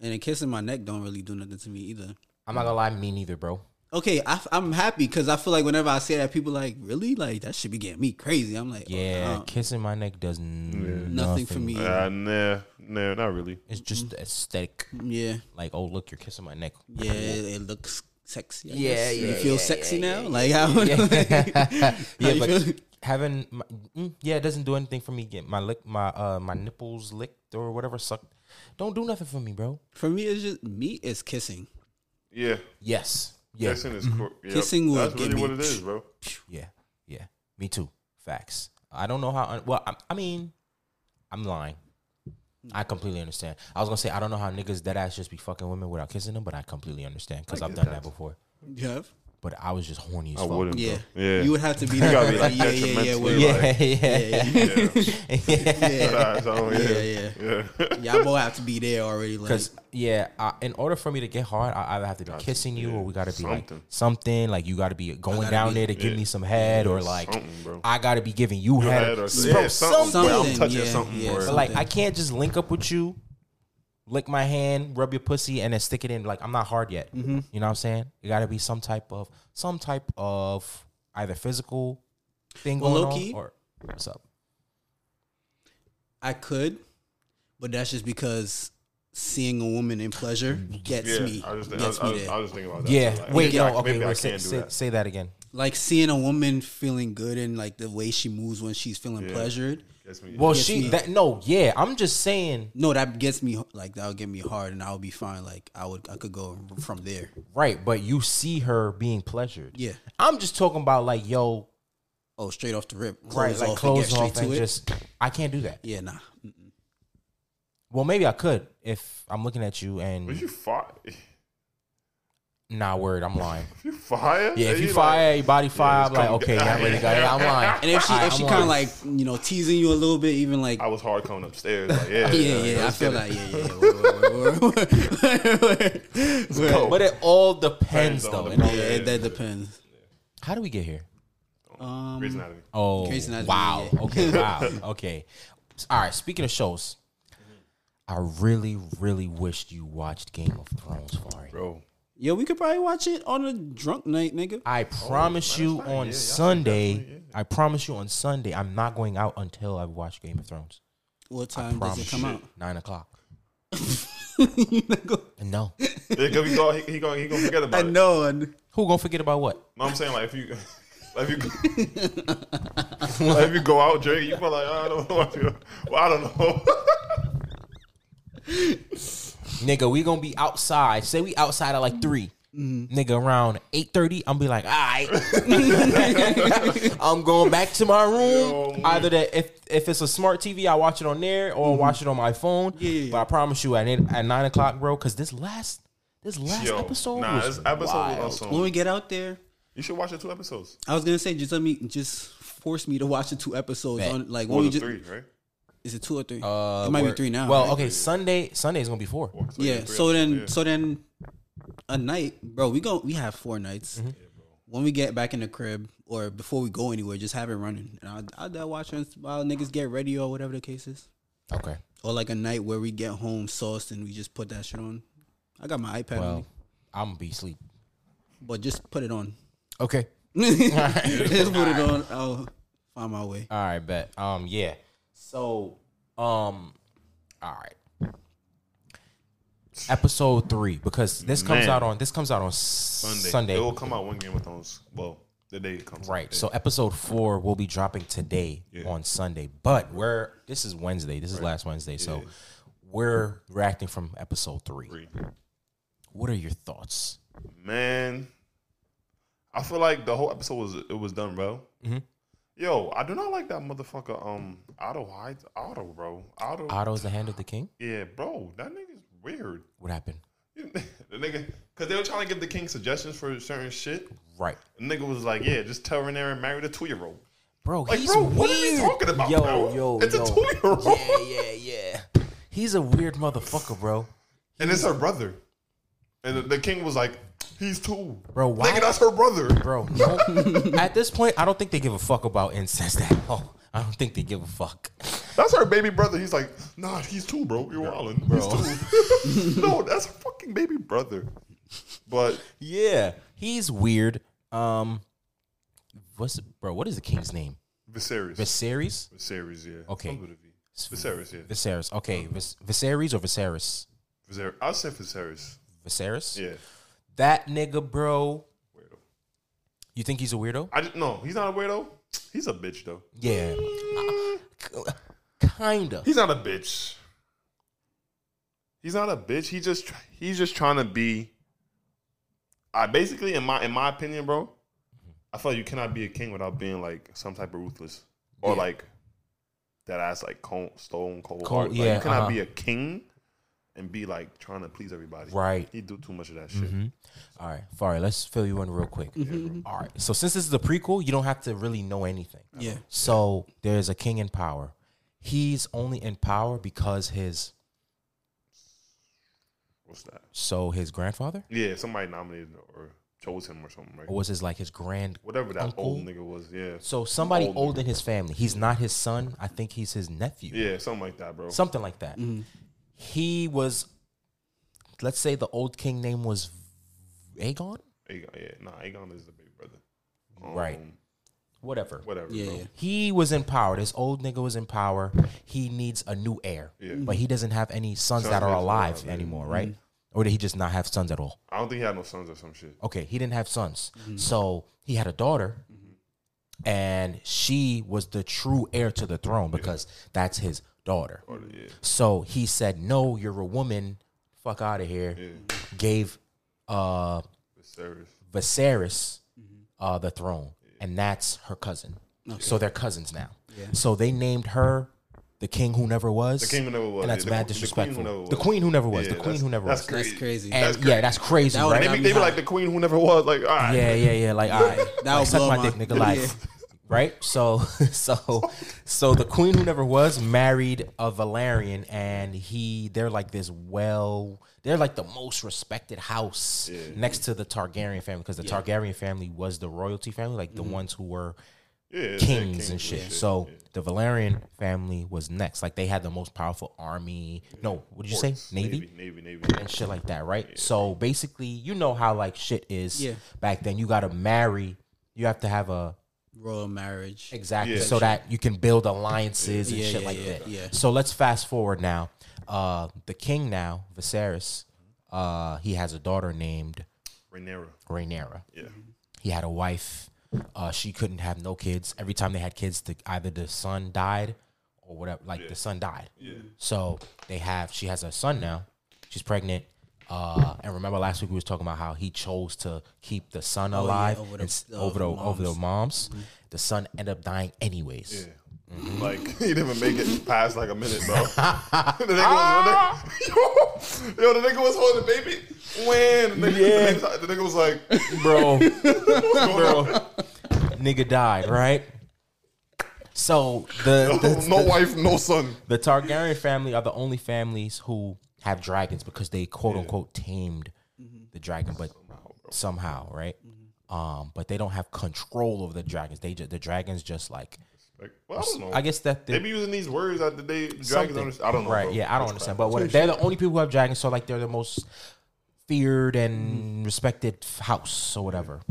And then kissing my neck don't really do nothing to me either. I'm not gonna lie, me neither, bro. Okay, I, am happy because I feel like whenever I say that, people like really like that should be getting me crazy. I'm like, oh, Yeah, uh, kissing my neck does n- nothing for me. Uh, nah, nah, not really. It's just aesthetic. yeah, Like, oh look, you're kissing my neck. yeah, it, it looks sexy. I Yeah, guess. yeah, You feel yeah, sexy yeah, now? like how? yeah, <laughs> you but feel? <laughs> having my, mm, yeah, it doesn't do anything for me. Get my lick, my uh, my nipples licked or whatever sucked. Don't do nothing for me, bro. For me, it's just me. is kissing. Yeah, Yes, yeah, kissing is cool. Yep. Kissing will That's get really me- what it is, bro. yeah, yeah. Me too. Facts. I don't know how. Well, I, I mean, I'm lying. I completely understand. I was gonna say I don't know how niggas dead ass just be fucking women without kissing them, but I completely understand because I've done that before. You have? But I was just horny as I fuck. wouldn't. Yeah. though. yeah. You would have to be You there. gotta be, like, like, yeah, yeah, yeah, detrimentally, Yeah, like- yeah, yeah, Nah, <laughs> yeah, yeah, yeah. yeah. Y'all both have to be there already. Like, Because yeah, I, in order for me to get hard, I either have to be kissing you, or we got to be like Something. something. Like you got to be going down be- there to give me some head, or like. I got to be giving you Your head, head or- bro. yeah, something. something. I'm touching yeah, something. yeah, where- like I can't just link up with you, lick my hand, rub your pussy, and then stick it in. Like I'm not hard yet. Mm-hmm. You know what I'm saying? It got to be some type of some type of either physical thing Well, going low-key- on or what's up. I could, but that's just because seeing a woman in pleasure <laughs> gets yeah, me. I just, gets I, me was- there. I was thinking about that. Yeah. Like, Wait. No. I- okay. I Wait, say, can't do say, that. say that again. Like seeing a woman feeling good and like the way she moves when she's feeling Yeah. pleasured. Me- Well, she me. that no. Yeah. I'm just saying. No, that gets me like that would get me hard, and I would be fine. Like I would, I could go from there. Right, but you see her being pleasured. Yeah. I'm just talking about like, yo, Oh, straight off the rip, close right, like off close and get straight off and to it. just. I can't do that. yeah, nah. Well, maybe I could if I'm looking at you and. But you fire, <laughs> nah, word, I'm lying. <laughs> you fire. Yeah, if you like- fire, your body fire, it's I'm like, okay, yeah, I'm ready to go. Yeah, I'm lying. <laughs> And if she, if she I'm kind of like you know teasing you a little bit, even like I was hard coming upstairs. Like, yeah, <laughs> yeah, yeah, I feel get that. Yeah, yeah. Word, word, word, word, word. But it all depends, Depends though. the Yeah, Yeah, it, that depends. How do we get here? Um, Grey's Anatomy. Oh, Grey's Anatomy, wow. yeah. Okay, wow. Okay. All right. Speaking of shows, I really, really wished you watched Game of Thrones, Fari. Bro, Yo, we could probably watch it on a drunk night, nigga. I oh, promise you fine. on Yeah, y'all Sunday. definitely, I promise you on Sunday. I'm not going out until I watch Game of Thrones. What time does it promise come you. out? Nine o'clock. <laughs> You not go- No. Yeah, 'cause he go, he, he gonna, he gonna forget about I it. know. and- Who gonna forget about what? No, I'm saying like if you, <laughs> like if you, <laughs> like if you go out drinking, you feel like I don't know. What you, well, I don't know. Nigga, we gonna be outside. Say we outside at like 3 Mm-hmm. Nigga, around eight thirty, I'm be like, all right. <laughs> I'm going back to my room. Yo. Either that, if if it's a smart TV, I watch it on there or watch it on my phone. Yeah, yeah, But I promise you, at eight, at nine o'clock, bro, because this last this last Yo, episode nah, was this episode wild. was when we get out there, You should watch the two episodes. I was gonna say just let me just force me to watch the two episodes Bet. on like Or when we the just three, right? Is it two or three? Uh, it might be three now. Well, right? okay, Sunday Sunday is gonna be four. Or- so yeah. So then, episodes, so then, a night, bro. We go. We have four nights. Mm-hmm. When we get back in the crib or before we go anywhere, just have it running, and I'll, I'll watch while niggas get ready or whatever the case is. Okay. Or like a night where we get home sauced and we just put that shit on. I got my iPad, on Well, me, I'm gonna be asleep. but just put it on. Okay. <laughs> just put it on. I'll find my way. All right, bet. Um, yeah. So, um, all right. Episode three because this comes Man. out on this comes out on Sunday. Sunday. It will come out when Game of Thrones. Well, the day it comes. out. Right. So episode four will be dropping today Yeah. on Sunday. But we're this is Wednesday. This is last Wednesday. So Yeah. we're reacting from episode three. Three. What are your thoughts? Man, I feel like the whole episode was it was done well. Yo, I do not like that motherfucker. Um, Otto Hyde, Otto, bro, Otto. Otto's the hand of the king. Yeah, bro, that nigga's weird. What happened? <laughs> the nigga, cause they were trying to give the king suggestions for certain shit. Right, The nigga was like, "Yeah, just tell her and marry the two year old." bro. Like, he's bro, weird. what are we talking about, Yo, bro? yo, It's a two-year-old. Yeah, yeah, yeah. He's a weird motherfucker, bro. And it's her brother. And the, the king was like, "He's two, Bro, why- Nigga, that's her brother." bro. No, at this point, I don't think they give a fuck about incest at all. I don't think they give a fuck. That's her baby brother. He's like, nah, he's two, bro. You're wildin'. He's two. <laughs> no, that's her fucking baby brother. But Yeah, he's weird. Um, what's bro? What is the king's name? Viserys. Viserys. Viserys, yeah. Okay. Something with. Viserys, yeah. Viserys. Okay, Vis- Viserys or Viserys? Viserys. I'll say Viserys. Viserys. Yeah. That nigga, bro. Weirdo. You think he's a weirdo? I just, no, he's not a weirdo. He's a bitch though. Yeah, Uh, <laughs> kinda. He's not a bitch. He's not a bitch. He just he's just trying to be. I basically, in my in my opinion, bro, I feel like you cannot be a king without being like some type of ruthless or Yeah. like that ass like cold, stone cold. Cold. Like, yeah, you cannot uh-huh. be a king and be like trying to please everybody. Right. He do too much of that shit. Mm-hmm. All right, Fari, let's fill you in real quick. Mm-hmm. All right, so since this is a prequel, you don't have to really know anything. Yeah. So there's a king in power. He's only in power because his What's that? so his grandfather Yeah, somebody nominated or chose him or something, right? or was his like his grand Whatever that uncle? old nigga was. Yeah. So somebody Old old in his family. He's not his son. I think he's his nephew. Yeah, something like that, bro. Something like that. Mm-hmm. He was let's say the old king name was Aegon? Aegon, yeah, nah, Aegon is the big brother. Right. Um, Whatever. Whatever. Yeah, bro. yeah. He was in power. This old nigga was in power. He needs a new heir. Yeah. Mm-hmm. But he doesn't have any sons Sons that are that's alive alive, yeah. anymore, right? Mm-hmm. Or did he just not have sons at all? I don't think he had no sons or some shit. Okay, he didn't have sons. Mm-hmm. So he had a daughter, and she was the true heir to the throne because that's his daughter. Or, yeah. So he said, No, you're a woman. Fuck out of here. Gave uh Viserys. Viserys uh, the throne, and that's her cousin. So they're cousins now. So they named her the king who never was. The king who never was, and that's yeah, the mad the queen who disrespectful. never The was. queen who never was. Yeah, the queen that's- who never that's was. That's Crazy. crazy. And That's yeah, that's crazy, That right? They That'd be, be they be like the queen who never was. Like, all right. Yeah, yeah, yeah. Like, all right, That like, would suck my my- dick, nigga. Like, right? So, <laughs> so, so the queen who never was married a Velaryon, and he, they're like this well, they're like the most respected house next to the Targaryen family because the Targaryen family was the royalty family, like the mm-hmm. ones who were Yeah, yeah, kings and kings shit. So the Velaryon family was next. Like they had the most powerful army. No, what did you say? Forts, Navy? Navy, Navy. and shit like that, right? So basically, you know how like shit is Yeah. back then. You got to marry. You have to have a Royal marriage. exactly Yeah. so that you can build alliances and Yeah, shit yeah, like yeah, that. yeah. So let's fast forward now. Uh, the king now, Viserys. Uh, he has a daughter named Rhaenyra. Rhaenyra. Yeah. He had a wife. Uh, she couldn't have no kids. Every time they had kids, the, either the son died or whatever. Like the son died. Yeah. So they have. She has a son now. She's pregnant. Uh, and remember last week we was talking about how he chose to keep the son Oh, yeah, alive over the- ins- the over the over the moms. moms. The son ended up dying anyways. Yeah. Mm-hmm. Like <laughs> he didn't even make it past like a minute, bro. <laughs> the nigga was, the nigga, yo, yo, the nigga was holding the baby. When the nigga, Yeah. the, <laughs> nigga, the nigga was like, bro, bro, nigga died right. So the, the, no the- wife, no son. The Targaryen family are the only families who have dragons because they quote unquote tamed the dragon, but somehow, right? Um, but they don't have control over the dragons. They just the dragons just like Like, well, I don't know. I guess that they they're be using these words that they dragons. something. Understand. I don't know. Right? bro. Yeah, I don't That's understand. crap. But what, they're the only people who have dragons, so like they're the most feared and respected house or whatever.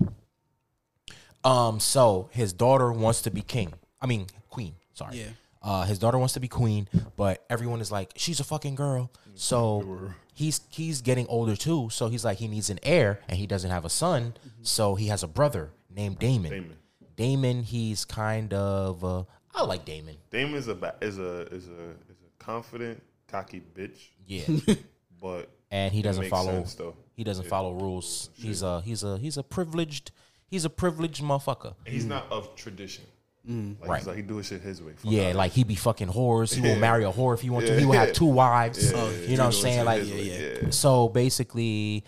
Um, so his daughter wants to be king. I mean, queen. Sorry. Yeah. Uh, his daughter wants to be queen, but everyone is like, she's a fucking girl. So he's he's getting older too. So he's like, he needs an heir, and he doesn't have a son. So he has a brother named Daemon. Daemon. Daemon, he's kind of. Uh, I like Daemon. Daemon is a ba- is a is a is a confident, cocky bitch, Yeah. <laughs> but and he doesn't makes follow sense, though. he doesn't follow rules. He's a he's a he's a privileged he's a privileged motherfucker. he's not of tradition. Like, Mm. Right. he's like he do his shit his way. Fuck Yeah, outta like he be fucking whores. He <laughs> will Yeah. marry a whore if he want to. He will have two wives. Yeah, you know what I'm saying? Like shit his way, yeah. so basically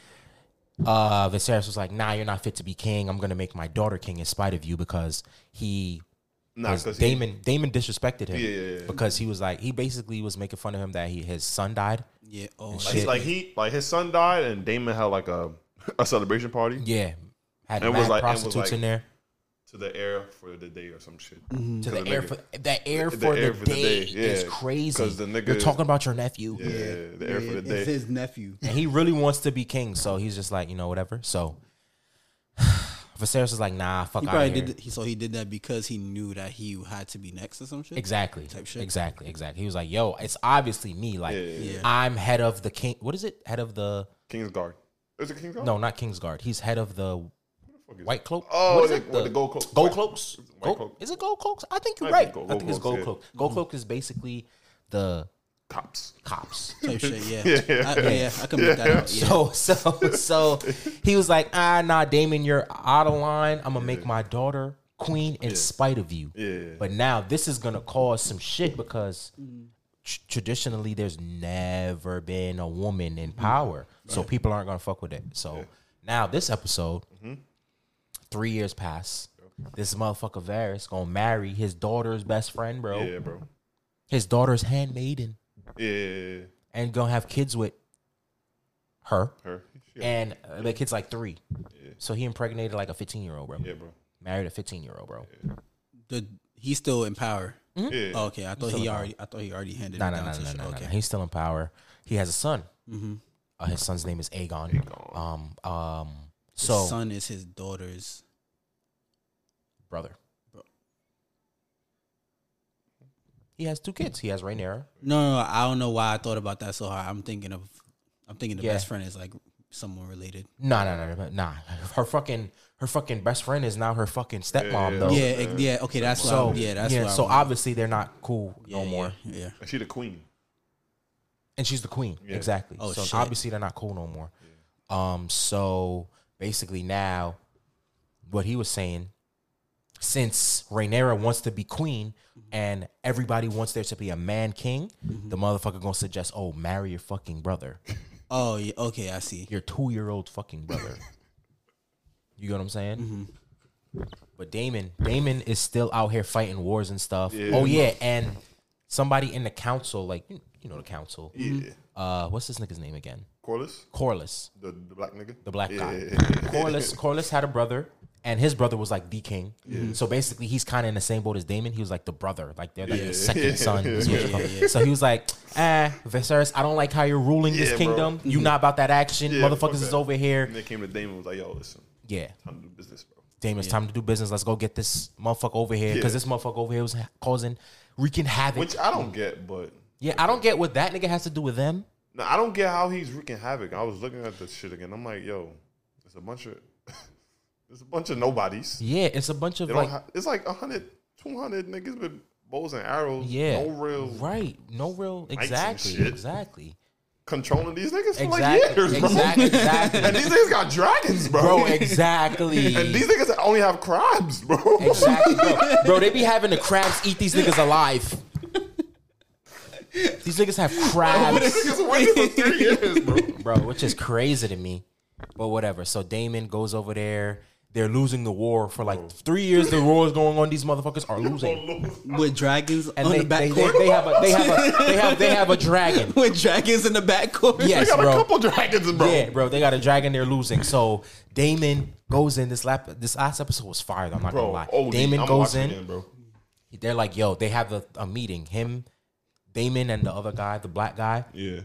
uh Viserys was like, nah, you're not fit to be king. I'm gonna make my daughter king in spite of you because he Nah, was 'cause he- Daemon Daemon disrespected him Yeah, yeah, yeah. because he was like he basically was making fun of him that he his son died. Yeah. Oh, Like, shit. he's like he like his son died and Daemon had like a a celebration party Yeah. Had It was mad like- it was prostitutes like- in there. To the heir for the day or some shit. Mm-hmm. To the the air nigga- for the air the for the, air for the day, day, is crazy. Because the nigga- You're talking about your nephew, Yeah, the heir for the it's day. his nephew. and he really wants to be king. So he's just like, you know, whatever. So <sighs> Viserys is like, nah, fuck He out probably here. did. He, so he did that because he knew that he had to be next or some shit. Exactly. Type shit. Exactly. Exactly. He was like, yo, it's obviously me. Like, Yeah, yeah, yeah. I'm head of the king. What is it? Head of the King's Guard. Is it King's Guard? no, not Kingsguard. He's head of the Fuck is white cloak. Oh, What is the- it? with the gold cloak- Gold cloaks. white Gold- cloak. Is it gold cloaks? I think you're Might be right. gold- I think it's gold gold cloaks, cloak. yeah. Gold cloak is basically the Cops. cops. Type <laughs> oh, shit. Yeah. Yeah, yeah. I, yeah. I can make that out. Yeah. <laughs> So so so he was like, ah nah, Daemon, you're out of line. I'm gonna make my daughter queen in spite of you. Yeah. But now this is gonna cause some shit because mm. tr- traditionally there's never been a woman in power, mm-hmm. so people aren't gonna fuck with it. So now this episode, mm-hmm. Three years pass. This motherfucker Varys gonna marry his daughter's best friend, bro. Yeah, bro. His daughter's handmaiden, Yeah, and gonna have kids with her. her. Yeah, And uh, the kid's like three, Yeah. so he impregnated like a fifteen year old, bro. yeah, bro. Married a fifteen year old, bro. The, he's still in power. Yeah. Oh, okay, I thought he already. I thought he already handed No, it no, down no, to no, shit. no, no. Okay. He's still in power. He has a son. Uh, his son's name is Aegon. Aegon. Um, um. So His son is his daughter's. brother. He has two kids. He has Rhaenyra. No, no, no, I don't know why I thought about that so hard. I'm thinking of. I'm thinking the Yeah. best friend is like someone related. Nah, nah, nah, nah, nah. Her fucking, her fucking best friend is now her fucking stepmom though. Yeah, ex- yeah. Okay, that's So what. I'm, yeah, that's yeah. what So I'm, obviously they're not cool no yeah, more. Yeah, yeah. And she the queen. and she's the queen. Yeah. Exactly. Oh, so shit. obviously they're not cool no more. Um. So basically now, what he was saying, since Rhaenyra wants to be queen and everybody wants there to be a man king, the motherfucker gonna suggest, oh, marry your fucking brother, <laughs> Oh, yeah. Okay, I see. your two year old fucking brother. <laughs> you get what I'm saying? But Daemon, Daemon is still out here fighting wars and stuff. Yeah. Oh yeah, and somebody in the council, like you you know the council. Yeah. Uh, what's this nigga's name again? Corlys, Corlys, the, the black nigga. the black guy. Yeah. Corlys, Corlys had a brother, and his brother was like the king. So basically, he's kind of in the same boat as Daemon. He was like the brother, like they're like the second son. <laughs> is what you. So he was like, "Eh, Viserys, I don't like how you're ruling this Yeah, bro. kingdom. You not about that action. Yeah, Motherfuckers is over here. And they came to Daemon was like, yo, listen, Yeah, time to do business, bro. Daemon's time to do business. Let's go get this motherfucker over here because Yeah. this motherfucker over here was causing wreaking havoc. Which I don't get, but yeah, I don't get what that nigga has to do with them. No, I don't get how he's wreaking havoc. I was looking at this shit again. I'm like, yo, it's a bunch of, <laughs> it's a bunch of nobodies. Yeah, it's a bunch of like, ha- it's like 100, 200 niggas with bows and arrows. yeah, no real right, no real, exactly, exactly, controlling these niggas for exactly, like years, bro. exactly, exactly. <laughs> And these niggas got dragons, bro. bro, exactly. <laughs> And these niggas only have crabs, bro. Exactly, bro. bro. They be having the crabs eat these niggas alive. These niggas have crabs, niggas waiting for three years, bro. <laughs> bro, which is crazy to me. But whatever. So Daemon goes over there. They're losing the war for like three years. The war is going on. These motherfuckers are losing, <laughs> With dragons and on they, the back they, they, court. they have a they have a they have they have a dragon. <laughs> with dragons in the back court. Yes, They got bro. a couple dragons, bro. Yeah, bro, they got a dragon. They're losing. So Daemon goes in. This lap, this last episode was fired. I'm not Bro, gonna lie. OD. Daemon I'm goes watching in. Again, bro. They're like, yo, they have a, a meeting. Him, Daemon, and the other guy, the black guy. Yeah.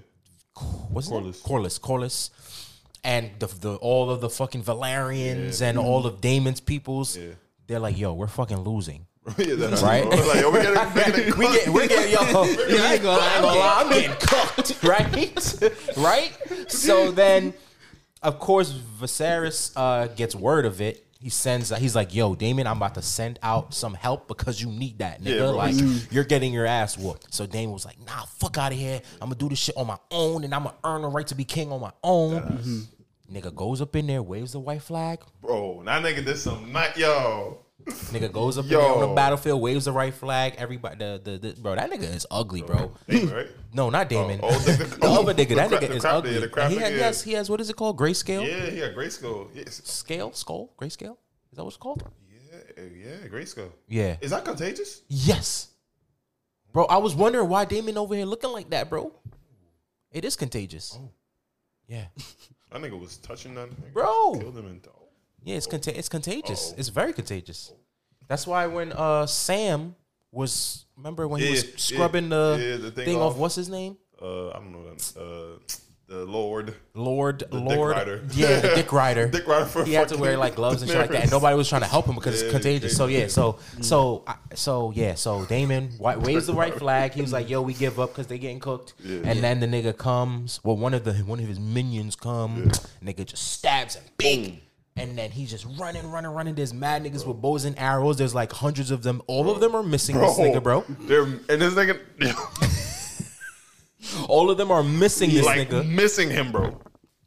What's name? Corlys. Corlys. And the, the all of the fucking Velaryons and all of Daemon's peoples. Yeah. They're like, yo, we're fucking losing. <laughs> yeah, that's Right? Bro. Like, yo, we getting, we <laughs> getting we get, we're getting, yo, Yeah, <laughs> I ain't gonna I ain't gonna lie, I'm getting cooked, right? right? So then, of course, Viserys uh, gets word of it. He sends, he's like, yo, Daemon, I'm about to send out some help because you need that, nigga. Yeah, bro. like, mm. you're getting your ass whooped. So Daemon was like, nah, fuck out of here. I'm gonna do this shit on my own and I'm gonna earn the right to be king on my own. Mm-hmm. Nigga goes up in there, waves the white flag. Bro, now nigga did some night, yo. Nigga goes up in Yo. there on the battlefield, waves the right flag. Everybody, the, the, the bro, that nigga is ugly, bro. Daemon, right? No, not oh, Daemon. Oh, oh, the- the- <laughs> the oh, other nigga, that nigga the is ugly. nigga, the And he, has, nigga, he has he has what is it called? Grayscale? Yeah, he got Grayskull. Yes. Scale? Skull? Grayscale? Is that what it's called? Yeah, yeah, Grayskull. Yeah. Is that contagious? Yes. Bro, I was wondering why Daemon over here looking like that, bro. It is contagious. Oh. Yeah. <laughs> That nigga was touching that nigga. Bro. Killed him and oh. Yeah, it's conta- it's contagious. Uh-oh. It's very contagious. That's why when uh Sam was remember when he was yeah, scrubbing the, yeah, the thing off what's his name? uh, I don't know that. Uh, the Lord. Lord, Dick Lord, Rider. yeah, the Dick <laughs> Rider. Dick Rider for he had to wear like gloves and shit like that, and nobody was trying to help him because Yeah, it's contagious. So yeah, so so I- so yeah, so Daemon wa- waves the right flag. He was like, "Yo, we give up because they're getting cooked." And then the nigga comes. Well, one of the one of his minions come. Nigga just stabs him big. And then he's just running, running, running. There's mad niggas with bows and arrows. There's like hundreds of them. All of them are missing this nigga, bro. They're and this nigga <laughs> All of them are missing this like nigga. missing him, bro.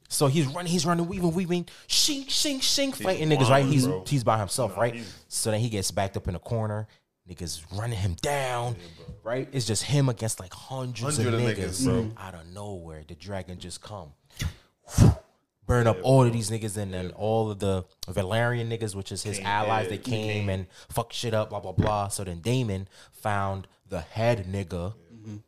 So he's running, he's running, weaving, weaving, shink, shink, shink, fighting niggas, right? He's bro. he's by himself, Nah, right? he's- So then he gets backed up in a corner. Niggas running him down, right? It's just him against like hundreds Hundred of of niggas, niggas, bro. out of nowhere. The dragon just come, burn up all of these niggas, and then all of the Velaryon niggas, which is his Came, allies, yeah, they came came. and fuck shit up, blah blah blah. So then Daemon found the head nigga.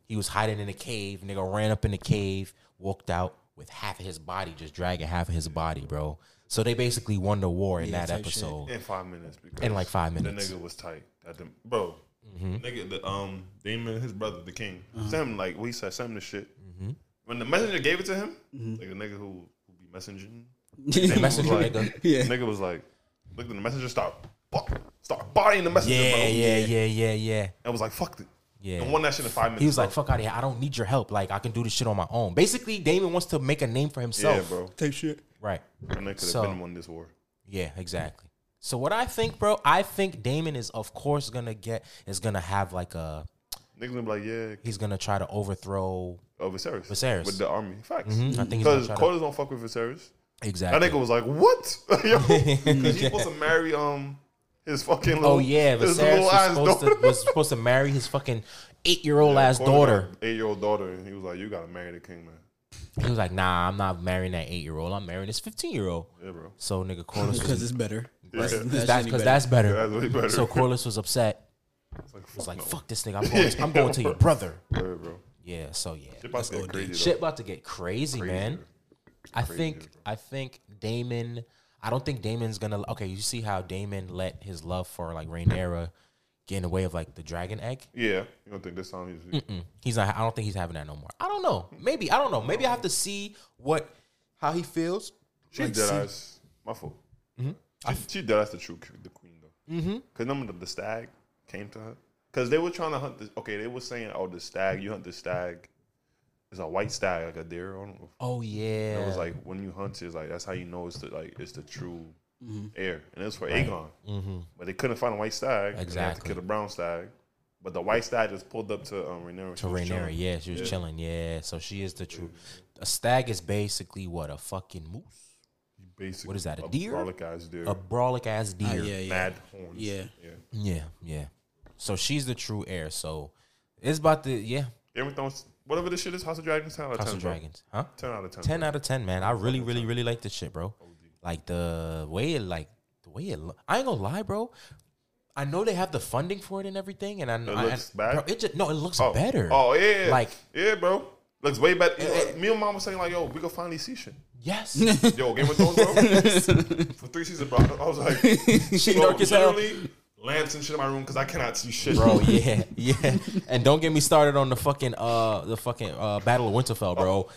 He was hiding in a cave. Nigga ran up in the cave, walked out with half of his body, just dragging half of his body, bro. So they basically won the war in that type shit. episode. in five minutes. Because In like five minutes. Mm-hmm. the nigga was tight. At the, bro, nigga, the um Daemon, his brother, the king, Uh-huh. sent him like we said, sent him the shit. Mm-hmm. When the messenger gave it to him, like the nigga who who be messaging, <laughs> The Daemon messenger was like, nigga. Yeah. nigga was like, looked at the messenger, start, start bodying the messenger, Yeah, bro. yeah, yeah, yeah, yeah. and was like, fuck it. Yeah. And won that shit in five minutes. He was like, bro. "Fuck out of here! I don't need your help. Like, I can do this shit on my own." Basically, Daemon wants to make a name for himself. yeah, bro. Type shit. Right. And they could have So- been won this war. Yeah, exactly. So what I think, bro, I think Daemon is of course gonna get is gonna have like a Niggas gonna be like, yeah, he's gonna try to overthrow oh, Viserys. Viserys. With the army. Facts. Mhm, I think Because gonna Corlys don't fuck with Viserys. exactly. That nigga was like, "What? <laughs> Yo, <laughs> 'Cause he's supposed to marry um his fucking little, oh yeah, his Viserys was ass supposed, to, was supposed to marry his fucking eight year old ass daughter. Eight year old daughter, and he was like, "You gotta marry the king, man." He was like, "Nah, I'm not marrying that eight year old. I'm marrying this fifteen year old." Yeah, bro. So nigga, <laughs> Corlys Because it's better. Yeah. that's because that's, better. that's better. Yeah, that's way better. So Corlys was upset. It's like, He was like, no. "Fuck this nigga. I'm going. I'm going to your <laughs> brother." Yeah, bro. Yeah. So yeah. Shit about to get crazy. Shit about to get crazy, man. I think bro. I think Daemon. I don't think Daemon's gonna. Okay, you see how Daemon let his love for like Rhaenyra get in the way of like the dragon egg. Yeah, you don't think this time he's Mm, He's not. I don't think he's having that no more. I don't know. Maybe I don't know. Maybe I have to see what how he feels. she's Like, dead see- ass. My fault. She, she dead ass the true the queen though. Mm-hmm. Cause remember the, the stag came to her. Cause they were trying to hunt. this. okay, they were saying, "Oh, the stag. You hunt the stag. It's a white stag, like a deer." I. Oh yeah. It was like when you hunt, it's like that's how you know it's the like it's the true heir, and it was for Aegon. But they couldn't find a white stag. and they had to kill the brown stag. But the white stag just pulled up to um, Rhaenyra. to Rhaenyra. Yeah, she was chilling. Yeah, so she is the true. A stag is basically what a fucking moose, Basically, What is that, a deer? Brolic ass deer. a brawlic ass deer. yeah, yeah. Mad horns. Yeah. yeah. Yeah, yeah. So she's the true heir. So it's about the yeah. Game of Thrones, whatever this shit is, House of Dragons, ten out of House ten. of bro. Dragons, huh? Ten out of ten. Ten bro. out of ten, man. I really, really, really like this shit, bro. Like the way it, like the way it. Lo- I ain't gonna lie, bro. I know they have the funding for it and everything, and I know It looks I, bad? Bro, it just no, it looks Oh. better. Oh yeah, Like- yeah, bro. Looks way better. You know, Eh, eh. me and mom was saying like, yo, we can finally see shit. Yes, <laughs> Yo, Game of Thrones, bro. <laughs> For three seasons, bro. I was like, <laughs> Shit bro, dark as hell. literally, lamps and shit in my room because I cannot see shit, bro. Yeah, yeah. And don't get me started on the fucking uh the fucking uh Battle of Winterfell, bro.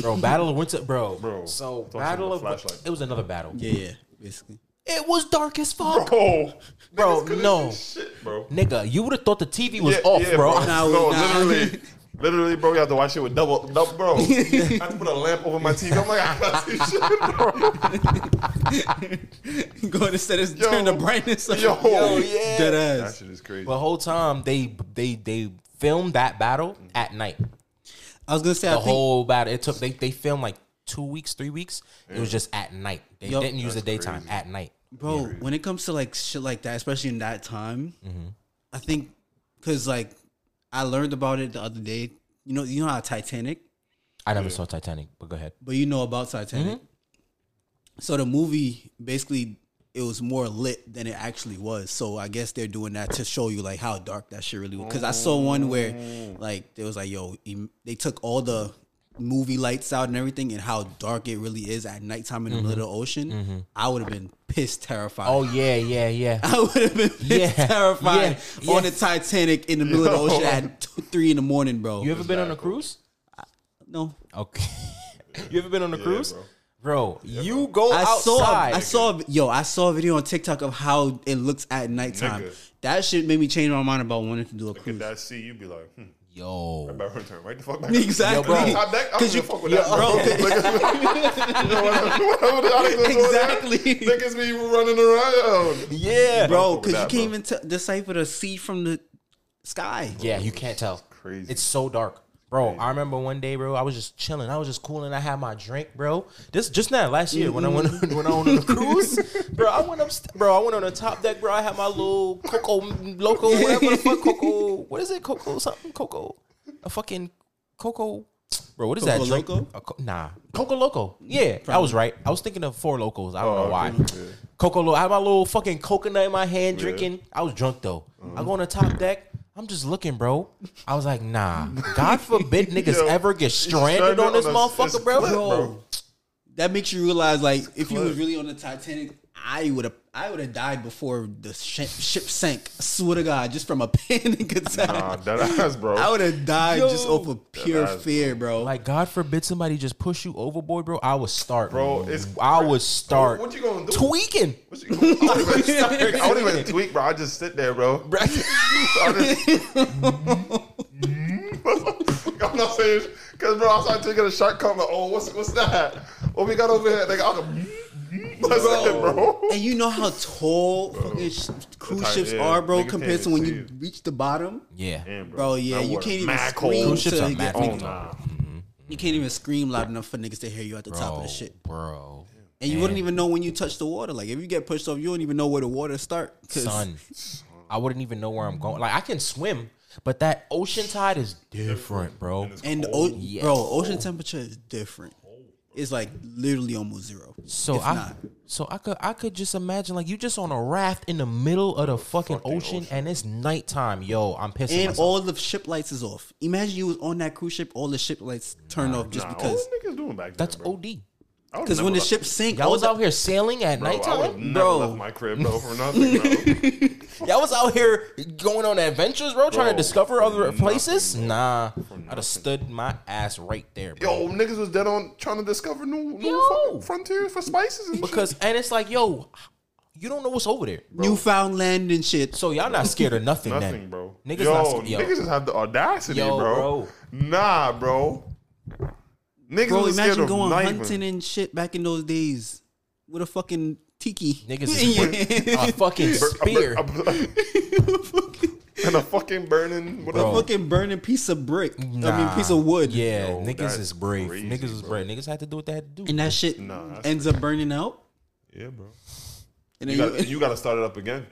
Bro, Battle of Winter, bro. Bro, So talk to Battle of flashlight. it was another battle. Yeah, yeah. Basically. It was dark as fuck, Bro, Bro, niggas couldn't no. see shit, bro. Nigga, you would have thought the TV was Yeah, off, yeah, bro. Nah, no, nah. literally, literally, bro. You have to watch it with double, double, bro. <laughs> I have to put a lamp over my TV. I'm like, I can't see shit, bro. <laughs> Go ahead and set it, Yo. turn the brightness up. Yo, yeah. Dead That ass. shit is crazy. The whole time they they they filmed that battle at night. I was gonna say, The I think whole battle it took they they filmed like two weeks, three weeks. It was just at night. They Yup. didn't use the daytime crazy. at night. bro when it comes to like shit like that especially in that time Mm-hmm. i think because like i learned about it the other day. You know you know how titanic? I never saw Titanic, but go ahead. but you know about titanic? Mm-hmm. So the movie basically it was more lit than it actually was. So i guess they're doing that to show you like how dark that shit really was. Because i saw one where oh. like there was like yo em- they took all the movie lights out and everything and how dark it really is at nighttime in the middle of the ocean i would have been pissed terrified Oh yeah, yeah, yeah. <laughs> I would have been pissed Yeah, terrified yeah, on yeah. the Titanic in the middle of the ocean at two, three in the morning, bro. You ever been on a cruise? no, Okay. <laughs> you ever been on a cruise? bro. Bro, you go I saw, outside. I saw, yo, I saw a video on TikTok of how it looks at nighttime. Nigga. That shit made me change my mind about wanting to do a Look at cruise. that sea, you'd be like, hmm, Yo. better turn right the fuck back. Exactly, Yo, bro. Top deck, I don't 'Cause give you- fuck with yo, that, bro. <laughs> <laughs> you know what? Whatever the Alex was over Exactly. Niggas be running around. Yeah. bro, because you can't bro. even t- decipher the sea from the sky. Yeah, you can't tell. crazy. It's so dark. Bro, I remember one day, bro. I was just chilling. I was just cooling. I had my drink, bro. This just now last year when I went mm-hmm. <laughs> when I went on the cruise, <laughs> bro. I went up, bro. I went on the top deck, bro. I had my little Coco Loco, whatever the fuck, Coco. What is it, Coco something, Coco? A fucking Coco. Bro, what is that Coco drink? Loco? Co- nah, Coco Loco. Yeah, I was right. I was thinking of Four Lokos. I don't Oh, know why. Yeah. Coco Loco. I had my little fucking coconut in my hand, drinking. I was drunk though. I uh-huh. go on the top deck. I'm just looking, bro. I was like, nah. <laughs> God forbid niggas Yo, ever get stranded stranded on this on a- motherfucker, it's bro. clip, Bro, that makes you realize like if you was really on the Titanic, I would have I would have died before the ship, ship sank. I swear to God, just from a <laughs> panic attack. Nah, that ass, bro. I would have died Yo. just off of pure ass, fear, bro. Like, God forbid somebody just push you overboard, bro. I would start, Bro, it's I would start What you gonna do? tweaking. What you- I don't even, <laughs> I wouldn't even tweak, bro. I just sit there, bro. <laughs> I just- I'm not saying because, bro, I started taking a shark coming. Oh, what's what's that? What we got over here? They got That's it, bro. and you know how tall fucking sh- cruise Tight- ships yeah, are, bro, niggas compared to when you it. reach the bottom. Yeah. Damn, Bro, yeah, That you can't even scream. Cruise ships to are get mad Oh cold. nah, mm-hmm. You can't even scream loud enough for niggas to hear you at the top of the shit. bro. And you wouldn't even know when you touch the water. Like if you get pushed off, you don't even know where the water start. 'cause- Son, <laughs> I wouldn't even know where I'm going. Like, I can swim, but that ocean tide is different, bro. And And o- Yes. bro, ocean temperature is different. It's like literally almost zero. So if I, not. so I could, I could just imagine like you just on a raft in the middle of the fucking, Fucking ocean, ocean. and it's nighttime. Yo, I'm pissing And myself. all the ship lights is off. Imagine you was on that cruise ship, all the ship lights turned off just Nah, because. what niggas doing back then, That's bro? OD. I would've Because when the left- ship sank, Y'all was out here sailing at bro, I nighttime. would've never Bro. left my crib, bro, for nothing, bro. <laughs> Y'all was out here going on adventures, bro, trying to discover other nothing, places. bro. Nah, I'd have stood my ass right there, bro. Yo, niggas was dead on trying to discover new, new frontiers for spices and because shit. and it's like, yo, you don't know what's over there, Newfoundland and shit. so y'all not scared of nothing. Nothing, then. bro. Niggas yo, not scared. Yo, niggas just have the audacity, Yo, bro. bro. Nah, bro. Niggas Bro, was imagine of going not hunting and shit back in those days with a fucking tiki. niggas is Yeah. a fucking <laughs> spear. A bur- a- <laughs> and a fucking burning a fucking burning piece of brick. I mean, piece of wood. Yeah, Yo, niggas is brave. crazy, niggas is brave. Niggas had to do what they had to do. And that shit Nah, that's ends up burning out. Yeah, bro. And You got you, you got to start it up again.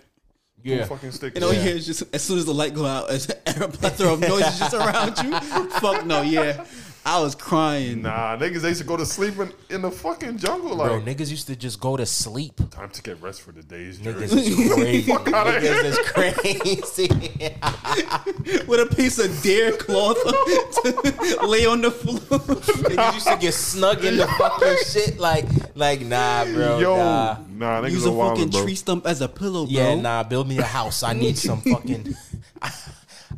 yeah, Two fucking sticks. and all you hear is just as soon as the light go out, as <laughs> a plethora of noises just around you. Fuck no, yeah. I was crying. Nah, niggas they used to go to sleep in, in the fucking jungle. bro. Niggas used to just go to sleep. time to get rest for the day's journey. Niggas is <laughs> crazy. Fuck outta Niggas is crazy. <laughs> With a piece of deer cloth to lay on the floor. Niggas used to get snug in the <laughs> fucking shit. Like, like nah, bro. Yo, nah. nah, niggas Use are a wild, fucking bro. tree stump as a pillow, bro. Yeah, nah. Build me a house. I need some fucking.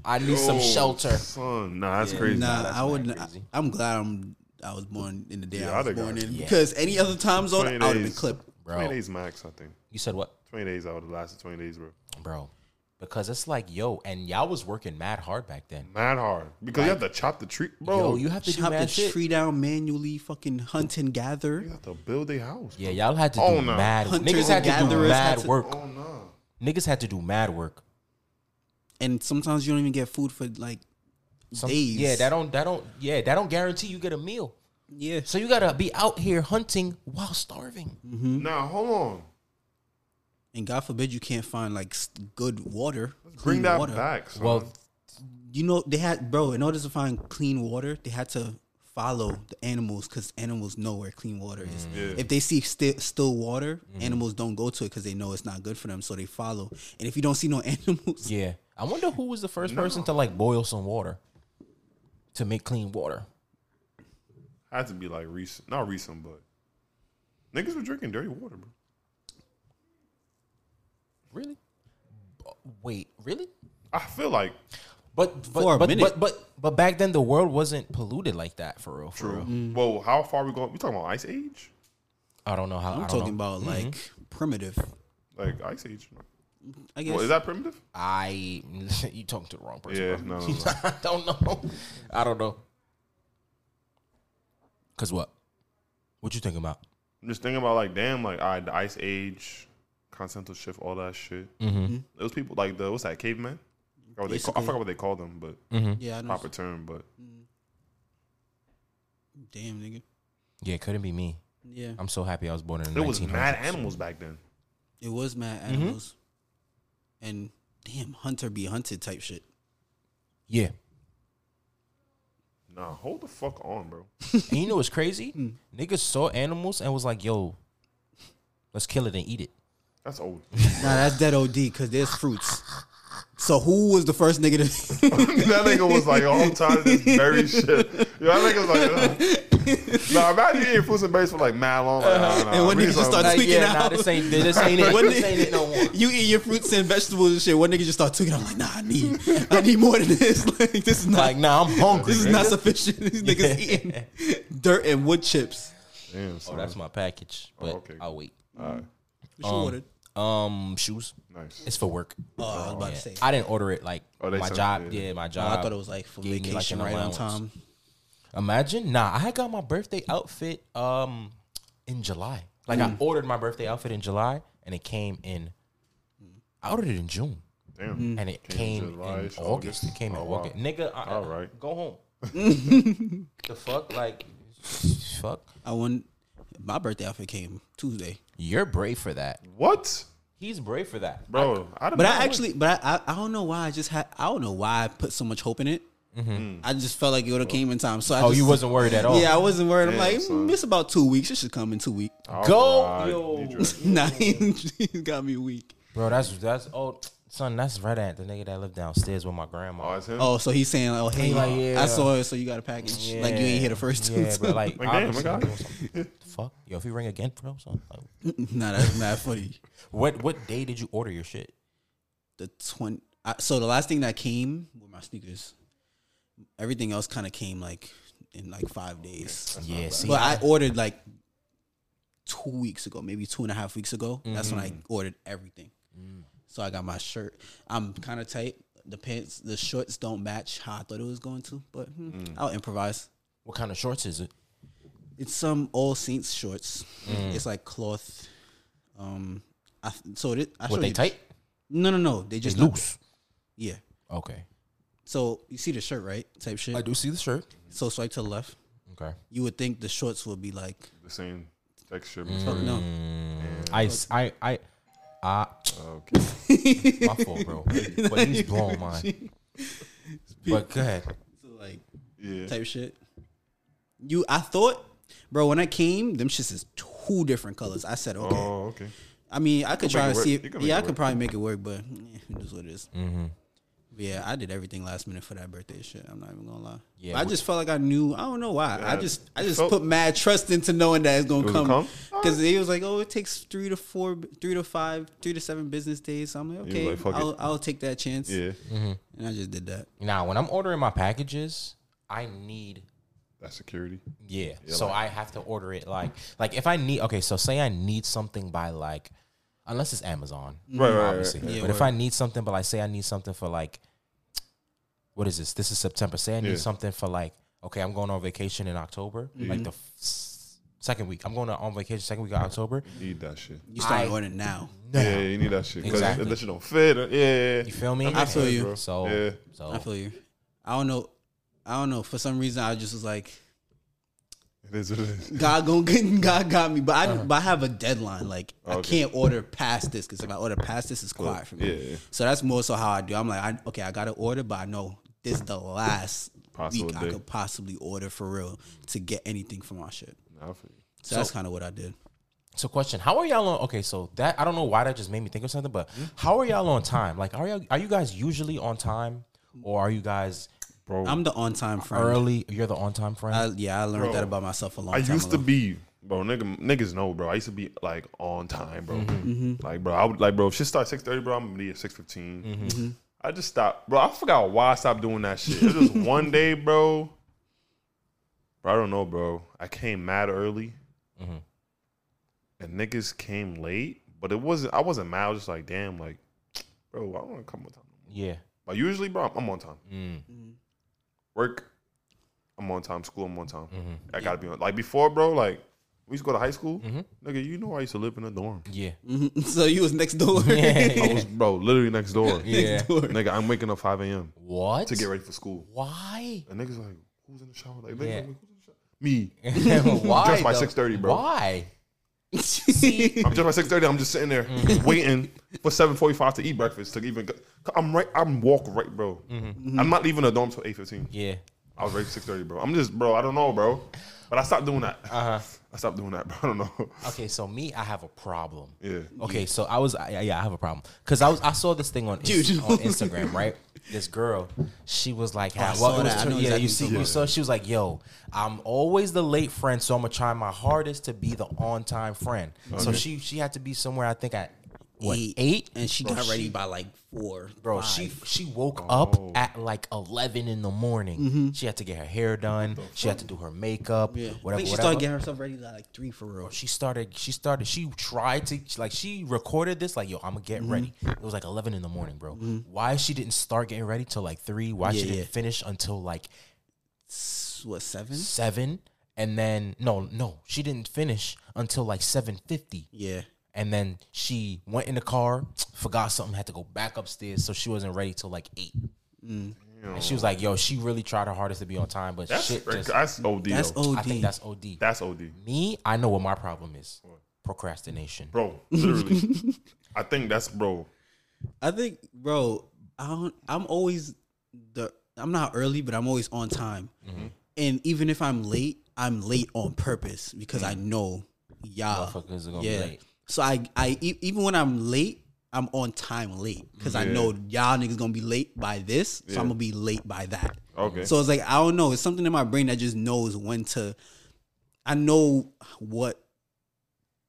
I need some shelter. Son, nah, that's crazy. Nah, that's I mad wouldn't. crazy. I'm glad I'm. I was born in the day Yeah, I was I'd have born got- in Yeah. because any other time zone, I 20 would have been days. clipped. Bro. Twenty days max, I think. You said what, Twenty days. I would have lasted twenty days, bro. bro? Because it's like, yo, and y'all was working mad hard back then. Mad hard because you have to chop the tree, bro. Yo, you have to do Chop the mad shit. tree down manually, fucking hunt and gather. You have to build a house. Yeah, y'all had to Oh, do no. mad. Hunters Niggas had and to do gatherers mad to- work. Oh no. Niggas had to do mad work. And sometimes you don't even get food for like Some- days. Yeah, that don't that don't yeah that don't guarantee you get a meal. Yeah. So you gotta be out here hunting while starving. Mm-hmm. Now hold on. And God forbid you can't find like good water. Bring that water. back. Son. Well, You know they had, bro. In order to find clean water, they had to follow the animals because animals know where clean water is. Yeah. If they see sti- still water, animals don't go to it because they know it's not good for them, so they follow. And if you don't see no <laughs> animals, yeah. I wonder who was the first person to like boil some water to make clean water. had to be like recent, not recent, but niggas were drinking dirty water, bro. Really? B- Wait, really? I feel like But but For a but, minute. but but but back then the world wasn't polluted like that for real. For true. real. Mm. Well, how far we going? We talking about ice age? I don't know how. I'm I don't talking know. about mm-hmm. like primitive. Like ice age? I guess Well, is that primitive? I <laughs> you talking to the wrong person. Yeah, bro. no, no, <laughs> no. I don't know. I don't know. Cause what? What you thinking about? I'm just thinking about like, damn, like I the ice age, continental shift, all that shit. Mm-hmm. Those people like the what's that caveman? I forgot what they call, I forgot what they call them, but Mm-hmm. yeah, I know. proper term. But Damn, nigga. Yeah, it couldn't be me. Yeah, I'm so happy I was born in the There was mad animals back then. it was mad Mm-hmm. animals, and damn, hunter be hunted type shit. Yeah. Nah, hold the fuck on, bro. And you know what's crazy? Hmm. Niggas saw animals and was like, yo, let's kill it and eat it. That's old. <laughs> Nah, that's dead OD because there's fruits. So who was the first nigga to? <laughs> that nigga was like, oh, I'm tired of this berry shit. Yo, that nigga was like, <laughs> nah, imagine eating fruits and berries for like mad long. Like, nah, nah, And one we nigga just something- started tweaking yeah, nah, this ain't this ain't it. This <laughs> ain't it no more. You eat your fruits and vegetables and shit. One nigga just start tweaking. I'm like, nah, I need, I need more than this. <laughs> Like, this is not, Like, nah, I'm hungry. this is nigga. not sufficient. These niggas eating dirt and wood chips. Damn, Oh, that's my package, but okay. I'll wait. All right, What you ordered? Um, shoes. nice. It's for work. Oh, I was about Yeah. to say. I didn't order it like Oh, my sent- job. yeah. Yeah, my Oh, job. I thought it was like for gave me, like, vacation right on allowance. time. Imagine, nah, I got my birthday outfit um in July. Like Mm. I ordered my birthday outfit in July, and it came in. I ordered it in June, Damn. Mm. and it Came came, in July, in August. August. It came Oh, in wow. August, nigga. I, All right. go home. <laughs> the fuck, like, fuck. I won. My birthday outfit came Tuesday, You're brave for that. What, He's brave for that, bro? I, don't but know. I actually, but I, I, I don't know why I just had. I don't know why I put so much hope in it. I just felt like it would have came in time. So I Oh, just, you wasn't worried at all. Yeah, I wasn't worried. I'm like, son. mm, it's about two weeks. It should come in two weeks. All Go, right, yo. <laughs> nah, he, he got me weak. bro. That's that's oh, son. That's right at the nigga that lived downstairs with my Oh, grandma. it's him. Oh, so he's saying, oh, hey, Like, yeah. I saw it, so you got a package. Yeah. Like you ain't here the first two. Yeah, bro. Like, Like, damn, obviously I I'm got doing something. fuck, yo. If you ring again, bro, son. Like, <laughs> nah, that's mad funny. what what day did you order your shit? The twenty. I, so the last thing that came were my sneakers. Everything else kind of came like in like five days. Yeah, see, but I ordered like two weeks ago, maybe two and a half weeks ago. That's when I ordered everything. So I got my shirt. I'm kind of tight. The pants, the shorts don't match how I thought it was going to, but hmm, I'll improvise. what kind of shorts is it? It's some AllSaints shorts. It's like cloth. Um, I, so it, I What they you- tight? No, no, no. They They just not- loose. Yeah. Okay, So you see the shirt, right? Type shit. I do see the shirt. So swipe to the left. Okay, You would think the shorts would be like, The same texture. fuck material. no. I s- I I ah Okay. <laughs> my fault, bro. <laughs> But he's blowing mine. But go ahead. So like Yeah. type shit. You, I thought, bro, when I came, them shits is two different colors. I said, okay. Oh, okay. I mean, I could can try make to it see. work. If, You make yeah, it I could work. probably make it work, but eh, it is what it is. Mm-hmm. But yeah, I did everything last minute for that birthday shit. I'm not even gonna lie. Yeah, But I just felt like I knew. I don't know why. I just, I just felt- put mad trust into knowing that it's gonna It come. gonna come? Because he was like, "Oh, it takes three to four, three to five, three to seven business days." So I'm like, "Okay, like. I'll, I'll take that chance." Yeah. And I just did that. Now, when I'm ordering my packages, I need that security. Yeah. Yeah, so like- I have to order it like like if I need okay, so say I need something by like unless it's Amazon. Right, right, right, obviously. right. Yeah, but if. I need something but like say I need something for like what is this? This is September. Say I need Yeah. something for like okay, I'm going on vacation in October, like the f- s- second week. I'm going on vacation second week of October. You need that shit. You start I- ordering now. Yeah, you need that shit. Because Exactly. if that shit don't fit, uh, yeah. You feel me? That I feel you. bro. So yeah. so I feel you. I don't know. I don't know. For some reason, I just was like, It is what it is. <laughs> God gonna get, God got me. But I, uh-huh. but I have a deadline. Like I can't order past this because if I order past this, it's quiet for me. Yeah, yeah. So that's more so how I do. I'm like, I, okay, I gotta order, but I know this is the last Possible week I could possibly order for real to get anything from my shit. Nah, I. So, that's kind of what I did. So question, how are y'all on okay, so that I don't know why that just made me think of something, but hmm? how are y'all on time? Like are y'all are you guys usually on time? Or are you guys Bro, I'm the on time friend. early? You're the on time friend? I, yeah, I learned Bro, that about myself a long I time used to be, bro. Nigga, niggas know, bro. I used to be like on time, bro. Mm-hmm. Like, bro, I would like, bro. If shit start six thirty, bro, I'm gonna be at six fifteen. Mm-hmm. I just stopped, bro. I forgot why I stopped doing that shit. It was just <laughs> one day, bro. Bro, I don't know, bro. I came mad early, Mm-hmm. and niggas came late. But it wasn't. I wasn't mad. I was just like, damn, like, <tsk> bro, I don't want to come on time. yeah. But usually, bro, I'm on time. Mm. Work, I'm on time. School, I'm on time. Mm-hmm. I gotta be on. Like before, bro. Like we used to go to high school. Nigga, you know I used to live in a dorm. Yeah. Mhm. <laughs> So you was next door. <laughs> I was, bro, literally next door. <laughs> Yeah. Nigga, I'm waking up 5 a.m. What? to get ready for school. Why? And niggas like, who's in the shower? Like, niggas Yeah. like, who's in the shower? Me. Why? Just by though? 6:30, bro. Why? I'm just by six thirty. I'm just sitting there Mm-hmm. waiting for seven forty five to eat breakfast to even. Go. I'm right. I'm walk right, bro. I'm not leaving the dorm till eight fifteen. Mm-hmm. Yeah. I was ready six thirty, bro. I'm just, bro. I don't know, bro. But I stopped doing that. Uh huh. I stopped doing that, bro. <laughs> I don't know. Okay, so me, I have a problem. Yeah. Okay, so I was yeah, yeah I have a problem because I was I saw this thing on Ins- Dude. on Instagram right. This girl, she was like, oh, I well, saw it was that. I tr- know yeah, exactly you what see, you're you saw. She was like, "Yo, I'm always the late friend, so I'm gonna try my hardest to be the on time friend." Oh, so she she had to be somewhere. I think at what eight, and she Bro, got ready she- by like four. Bro, five. she she woke Oh. up at like eleven in the morning. She had to get her hair done. She had to do her makeup. yeah. Whatever. I think she whatever. started getting herself ready at like three for real. she started she started she tried to like she recorded this like yo i'm gonna get Mm-hmm. ready it was like 11 in the morning bro why she didn't start getting ready till like 3 why she didn't yeah. finish until like S- What seven? 7 and then no no she didn't finish until like 750 Yeah. And then she went in the car <tsk> forgot something had to go back upstairs so she wasn't ready till like 8 Mm. and she was like yo she really tried her hardest to be on time but That's shit just, that's OD. That's though. OD. i think that's od That's OD, me i know what my problem is procrastination bro. Literally, I think that's bro. I think, bro, I don't, I'm always the. I'm not early, but I'm always on time. Mm-hmm. And even if I'm late, I'm late on purpose because I know y'all. Motherfuckers are gonna yeah. So I, I even when I'm late, I'm on time late because yeah. I know y'all niggas gonna be late by this, yeah. so I'm gonna be late by that. Okay. So it's like I don't know. It's something in my brain that just knows when to. I know what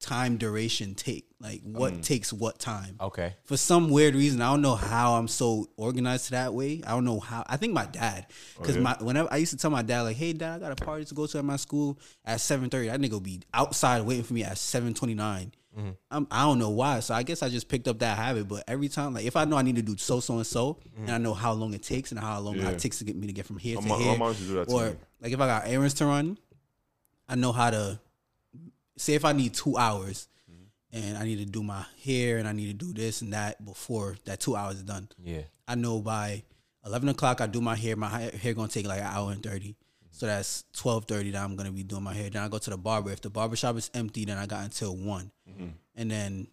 time duration take like what mm. takes what time okay for some weird reason i don't know how i'm so organized that way i don't know how i think my dad because oh, yeah. my whenever i used to tell my dad like hey dad i got a party to go to at my school at 7.30 that nigga will be outside waiting for me at 7.29 Mm-hmm. I'm, I do not know why. So I guess I just picked up that habit. But every time, like if I know I need to do so so and so, mm-hmm. and I know how long it takes and how long yeah. it takes to get me to get from here I'm to my, here, my or like if I got errands to run, I know how to say if I need two hours mm-hmm. and I need to do my hair and I need to do this and that before that two hours is done. Yeah, I know by eleven o'clock I do my hair. My hair gonna take like an hour and thirty. So that's twelve thirty that I'm gonna be doing my hair. Then I go to the barber. If the barber shop is empty, then I got until one. And then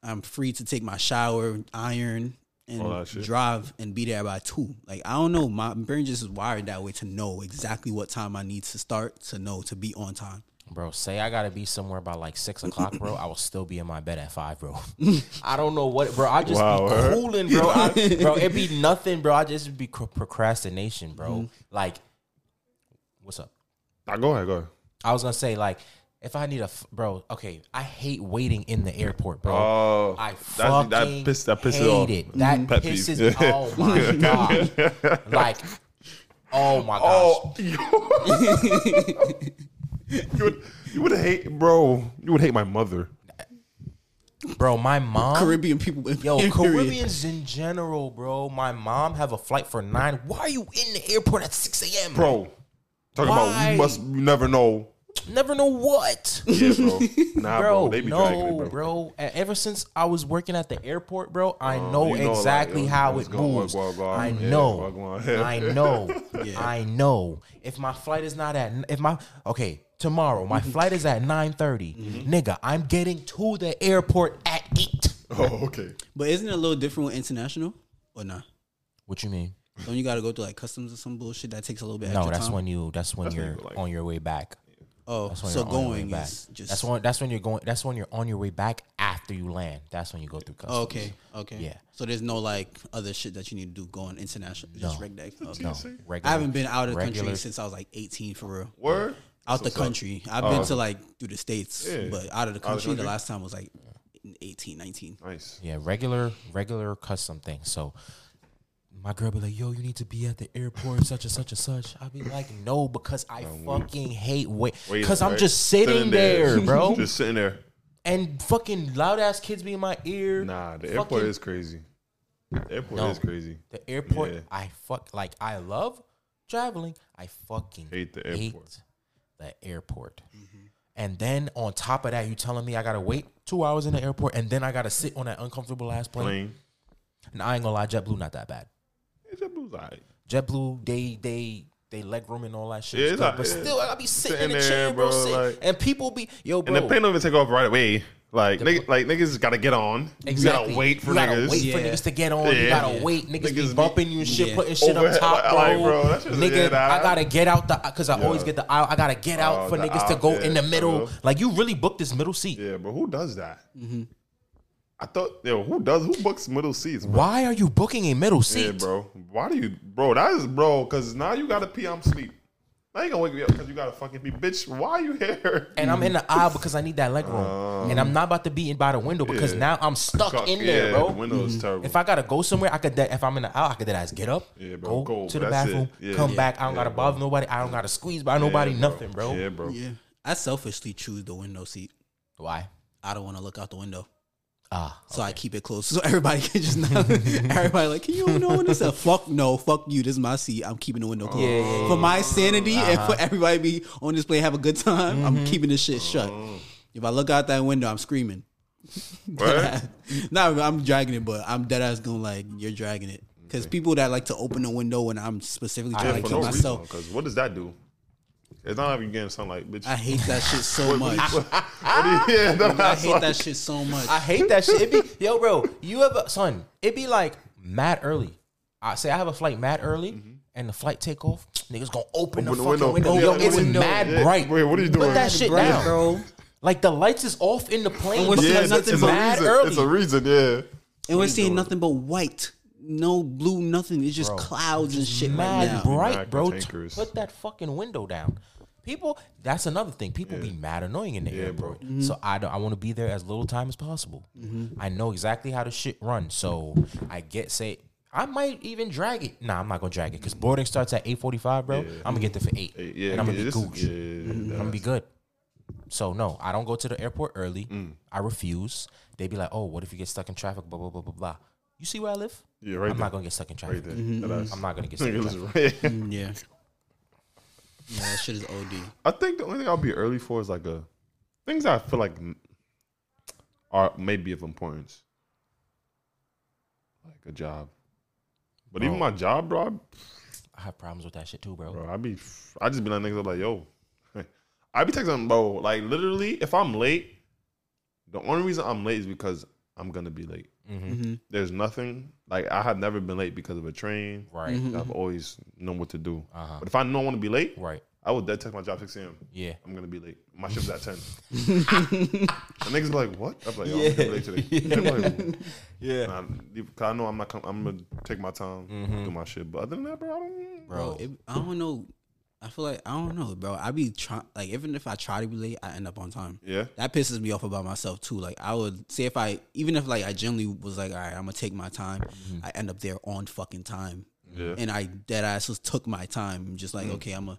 I'm free to take my shower, iron, and drive and be there by two. Like I don't know, my brain just is wired that way to know exactly what time I need to start to know to be on time. Bro, say I gotta be somewhere by like six o'clock, bro. I will still be in my bed at five, bro. <laughs> I don't know what, bro. I just Wow, be cooling, bro. I, <laughs> bro, it be nothing, bro. I just be procrastination, bro. Mm-hmm. Like, what's up? Nah, go ahead, go ahead. I was gonna say like, if I need a, f- bro. Okay, I hate waiting in the airport, bro. Oh, I that's- fucking that piss- that pisses hate off. it. That Pet peeve. pisses. Oh my <laughs> god! like, oh my oh, gosh. Oh, <laughs> you would you would hate, bro. You would hate my mother. bro, my mom. Caribbean people, Yo, <laughs> period. Caribbeans in general, bro. My mom have a flight for nine. Why are you in the airport at six a.m., bro. Talking about Why? you must you never know. Never know what, Yeah, bro. <laughs> Nah, bro. bro. They be dragging no, it, bro. bro. Ever since I was working at the airport, bro, I uh, know Oh, you know, like, exactly yo, how what's it going- moves. I yeah, know. what <laughs> going- I know. I know. If my flight is not at if my okay tomorrow, my <laughs> flight is at nine mm-hmm. Nigga, I'm getting to the airport at eight. Oh, okay. But isn't it a little different with international or not? What you mean? Don't you got to go through like customs or some bullshit that takes a little bit No, extra that's time? when you. That's when That's you're like- on your way back. oh, That's when so you're on your way going back. is just That's when that's when you're going. That's when you're on your way back after you land. That's when you go through customs. Okay, okay. Yeah. So there's no like other shit that you need to do going international. Just No. reg deck. Okay. No, regular, I haven't been out of the regular- country since I was like 18 for real. Word. Out the What's up? country. I've Oh, been okay. to like through the states, Yeah. but out of the Out of the country, the last time was like 18, 19. Nice. Yeah, regular regular custom thing. So my girl be like, "Yo, you need to be at the airport, such and such and such." I'll be like, "No, because I fucking hate wait, Wait, because I'm right? just sitting, there, <laughs> bro, Just sitting there. and fucking loud ass kids be in my ear. Nah, the Fucking- airport is crazy. The airport No. is crazy. The airport, Yeah. I fuck like I love traveling. I fucking Hate the hate airport. the airport. And then on top of that, you telling me I gotta wait two hours in the airport, and then I gotta sit on that uncomfortable ass plane. Plane. And I ain't gonna lie, JetBlue not that bad. It's a alright. JetBlue, they they they leg room and all that shit. Yeah, is it's good, not- but yeah. still, I gotta be sitting, Sitting in the there, chair, bro. bro, sit- like- and people be yo, bro. And the plane don't even take off right away. Like nigga, like niggas got to get on. Exactly. You gotta wait for you gotta niggas. wait for Yeah. niggas to get on. You gotta Yeah. wait. Niggas, be Niggas be- bumping you and shit, Yeah. putting shit Overhead, up top, bro. like, bro, that Nigga, yeah, that- I gotta get out the because I always get the aisle. I gotta get out Oh, for the niggas to go yeah, in the middle. uh-huh. Like you really booked this middle seat. Yeah, bro. Who does that? I thought, yo, who does who books middle seats? Bro? Why are you booking a middle seat? Yeah, bro. Why do you, bro? That is, bro. Because now you gotta pee. I'm sleep. Now you gonna wake me up because you gotta fucking pee, bitch. Why are you here? And I'm in the aisle because I need that leg room, um, and I'm not about to be in by the window because Yeah. now I'm stuck Fuck, in there, yeah, bro. The window is mm-hmm. terrible. If I gotta go somewhere, I could. If I'm in the aisle, I could then get up, Yeah, bro, go go, to the bathroom. Yeah. come Yeah. back. I don't Yeah, gotta bro. bother nobody. I don't gotta squeeze by Yeah, nobody. bro. Nothing, bro. Yeah, bro. Yeah, I selfishly choose the window seat. Why? I don't want to look out the window. Ah, So I keep it closed <laughs> so everybody can just know. <laughs> everybody like, can you open the window? So fuck no, fuck you. This is my seat. I'm keeping the window closed. Yeah, yeah, for my sanity and Uh-huh. for everybody be on this plane have a good time. Mm-hmm. I'm keeping this shit shut. Uh-huh. If I look out that window, I'm screaming. <laughs> What? no, I'm dragging it, but I'm dead ass going like you're dragging it. Because people that like to open the window when I'm specifically trying to for keep no myself. Because what does that do? It's not even getting sunlight, bitch. I hate that shit so <laughs> much. What do you- <laughs> I hate like- that shit so much. I hate that shit. It be <laughs> yo, bro. You ever son? It be like mad early. I say I have a flight mad early, mm-hmm. and the flight take off. Niggas gonna open, Open the, the fucking window. window. Yo, the it's window. mad Yeah. bright. Wait, what are you doing? Put that shit Bright, down, bro. Like the lights is off in the plane. we're because Yeah, it's nothing it's a mad reason. early. It's a reason, yeah. And we're seeing nothing but white. No blue, nothing. It's just Bro, clouds and shit right mad now. bright, bro. Put that fucking window down. People, that's another thing. People be mad annoying in the Yeah, airport. bro. So I don't. I want to be there as little time as possible. I know exactly how the shit runs. So I get say. I might even drag it. Nah, I'm not gonna drag it because boarding starts at eight forty five, bro. I'm gonna get there for eight, Hey, Yeah, and I'm gonna be gooch. is, yeah, I'm gonna be good. So no, I don't go to the airport early. Mm. I refuse. They be like, "Oh, what if you get stuck in traffic?" Blah blah blah blah blah. You see where I live? Yeah, right I'm there. not gonna get stuck in traffic. right there. That ass. I'm not gonna get <laughs> stuck in traffic. right. Mm, Yeah. Yeah, that shit is OD. I think the only thing I'll be early for is like a things I feel like are maybe of importance, like a job. But even oh. my job, bro, I- I have problems with that shit too, bro. bro, I be, I just be like niggas I'm like, yo, <laughs> I be texting bro. Like literally, if I'm late, the only reason I'm late is because I'm gonna be late. Mm-hmm. There's nothing like I have never been late because of a train. Right. I've always known what to do. Uh-huh. But if I know I want to be late, Right. I would dead text my job 6 a.m. Yeah. I'm gonna be late. My shift's at 10. <laughs> and niggas be like, what? I'm like, yo, I'm gonna be late today. <laughs> They be like, Yeah. nah, Cause I know I'm not. Com- I'm gonna take my time, do my shit. But other than that, bro, I don't. Bro. Bro, it, I don't know. I feel like I don't know, bro. I be trying like even if I try to be late, I end up on time. Yeah. That pisses me off about myself too. Like I would say if I even if like I generally was like, all right, I'm gonna take my time, mm-hmm. I end up there on fucking time. Yeah. And I dead ass just took my time. I'm just like, mm. okay, I'm gonna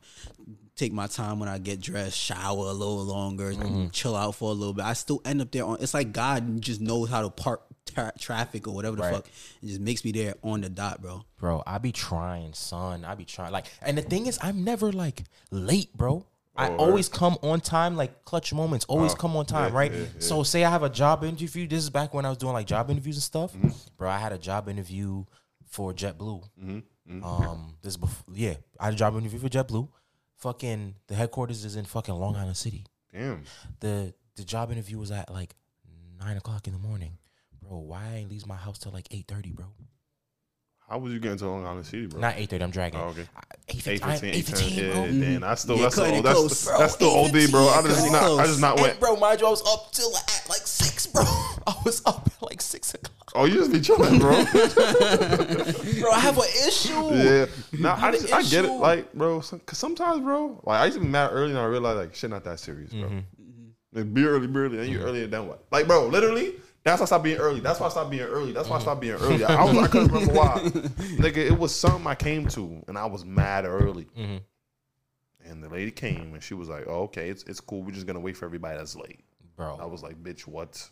take my time when I get dressed, shower a little longer, mm-hmm. chill out for a little bit. I still end up there on. It's like God just knows how to park tra- traffic or whatever the Right. fuck. It just makes me there on the dot, bro. Bro, I be trying, son. I be trying. Like, and the thing is, I'm never like late, bro. I Oh, always come on time, like clutch moments. Always come on time, yeah, right? yeah, yeah. So, say I have a job interview. This is back when I was doing like job interviews and stuff, Mm-hmm. bro. I had a job interview for JetBlue. Mm-hmm. Um, this before, yeah, I had a job interview for JetBlue. Fucking the headquarters is in fucking Long Island City. Damn. The the job interview was at like nine o'clock in the morning, bro. Why I ain't leave my house till like eight thirty, bro? How was you getting to Long Island City, bro? Not eight thirty. I'm dragging. Oh, okay. Eight 8 fifteen. 15, Eight 8 fifteen, 10. bro. Yeah, damn. That's still, Yeah, that's, still, it that's, close, bro. that's still OD, bro. I just, Cutting it not, I just not And went. bro, mind you, I was up till at like six, bro. <laughs> I was up at like six o'clock. Oh, you just be chilling, bro. <laughs> Bro, I have an issue. yeah. Nah, I just, I get it. Like, bro, cause sometimes, bro, like I used to be mad early and I realized like shit not that serious, bro. Mm-hmm. Like, be early, be early, and you earlier than what? Like, bro, literally. That's why I stopped being early. That's why I stopped being early. That's why I stopped being early. I, I was, I couldn't remember why. <laughs> Nigga, it was something I came to, and I was mad early. Mm-hmm. And the lady came, and she was like, "Oh, okay, it's it's cool. We're just gonna wait for everybody that's late." Bro. I was like, "Bitch, what?"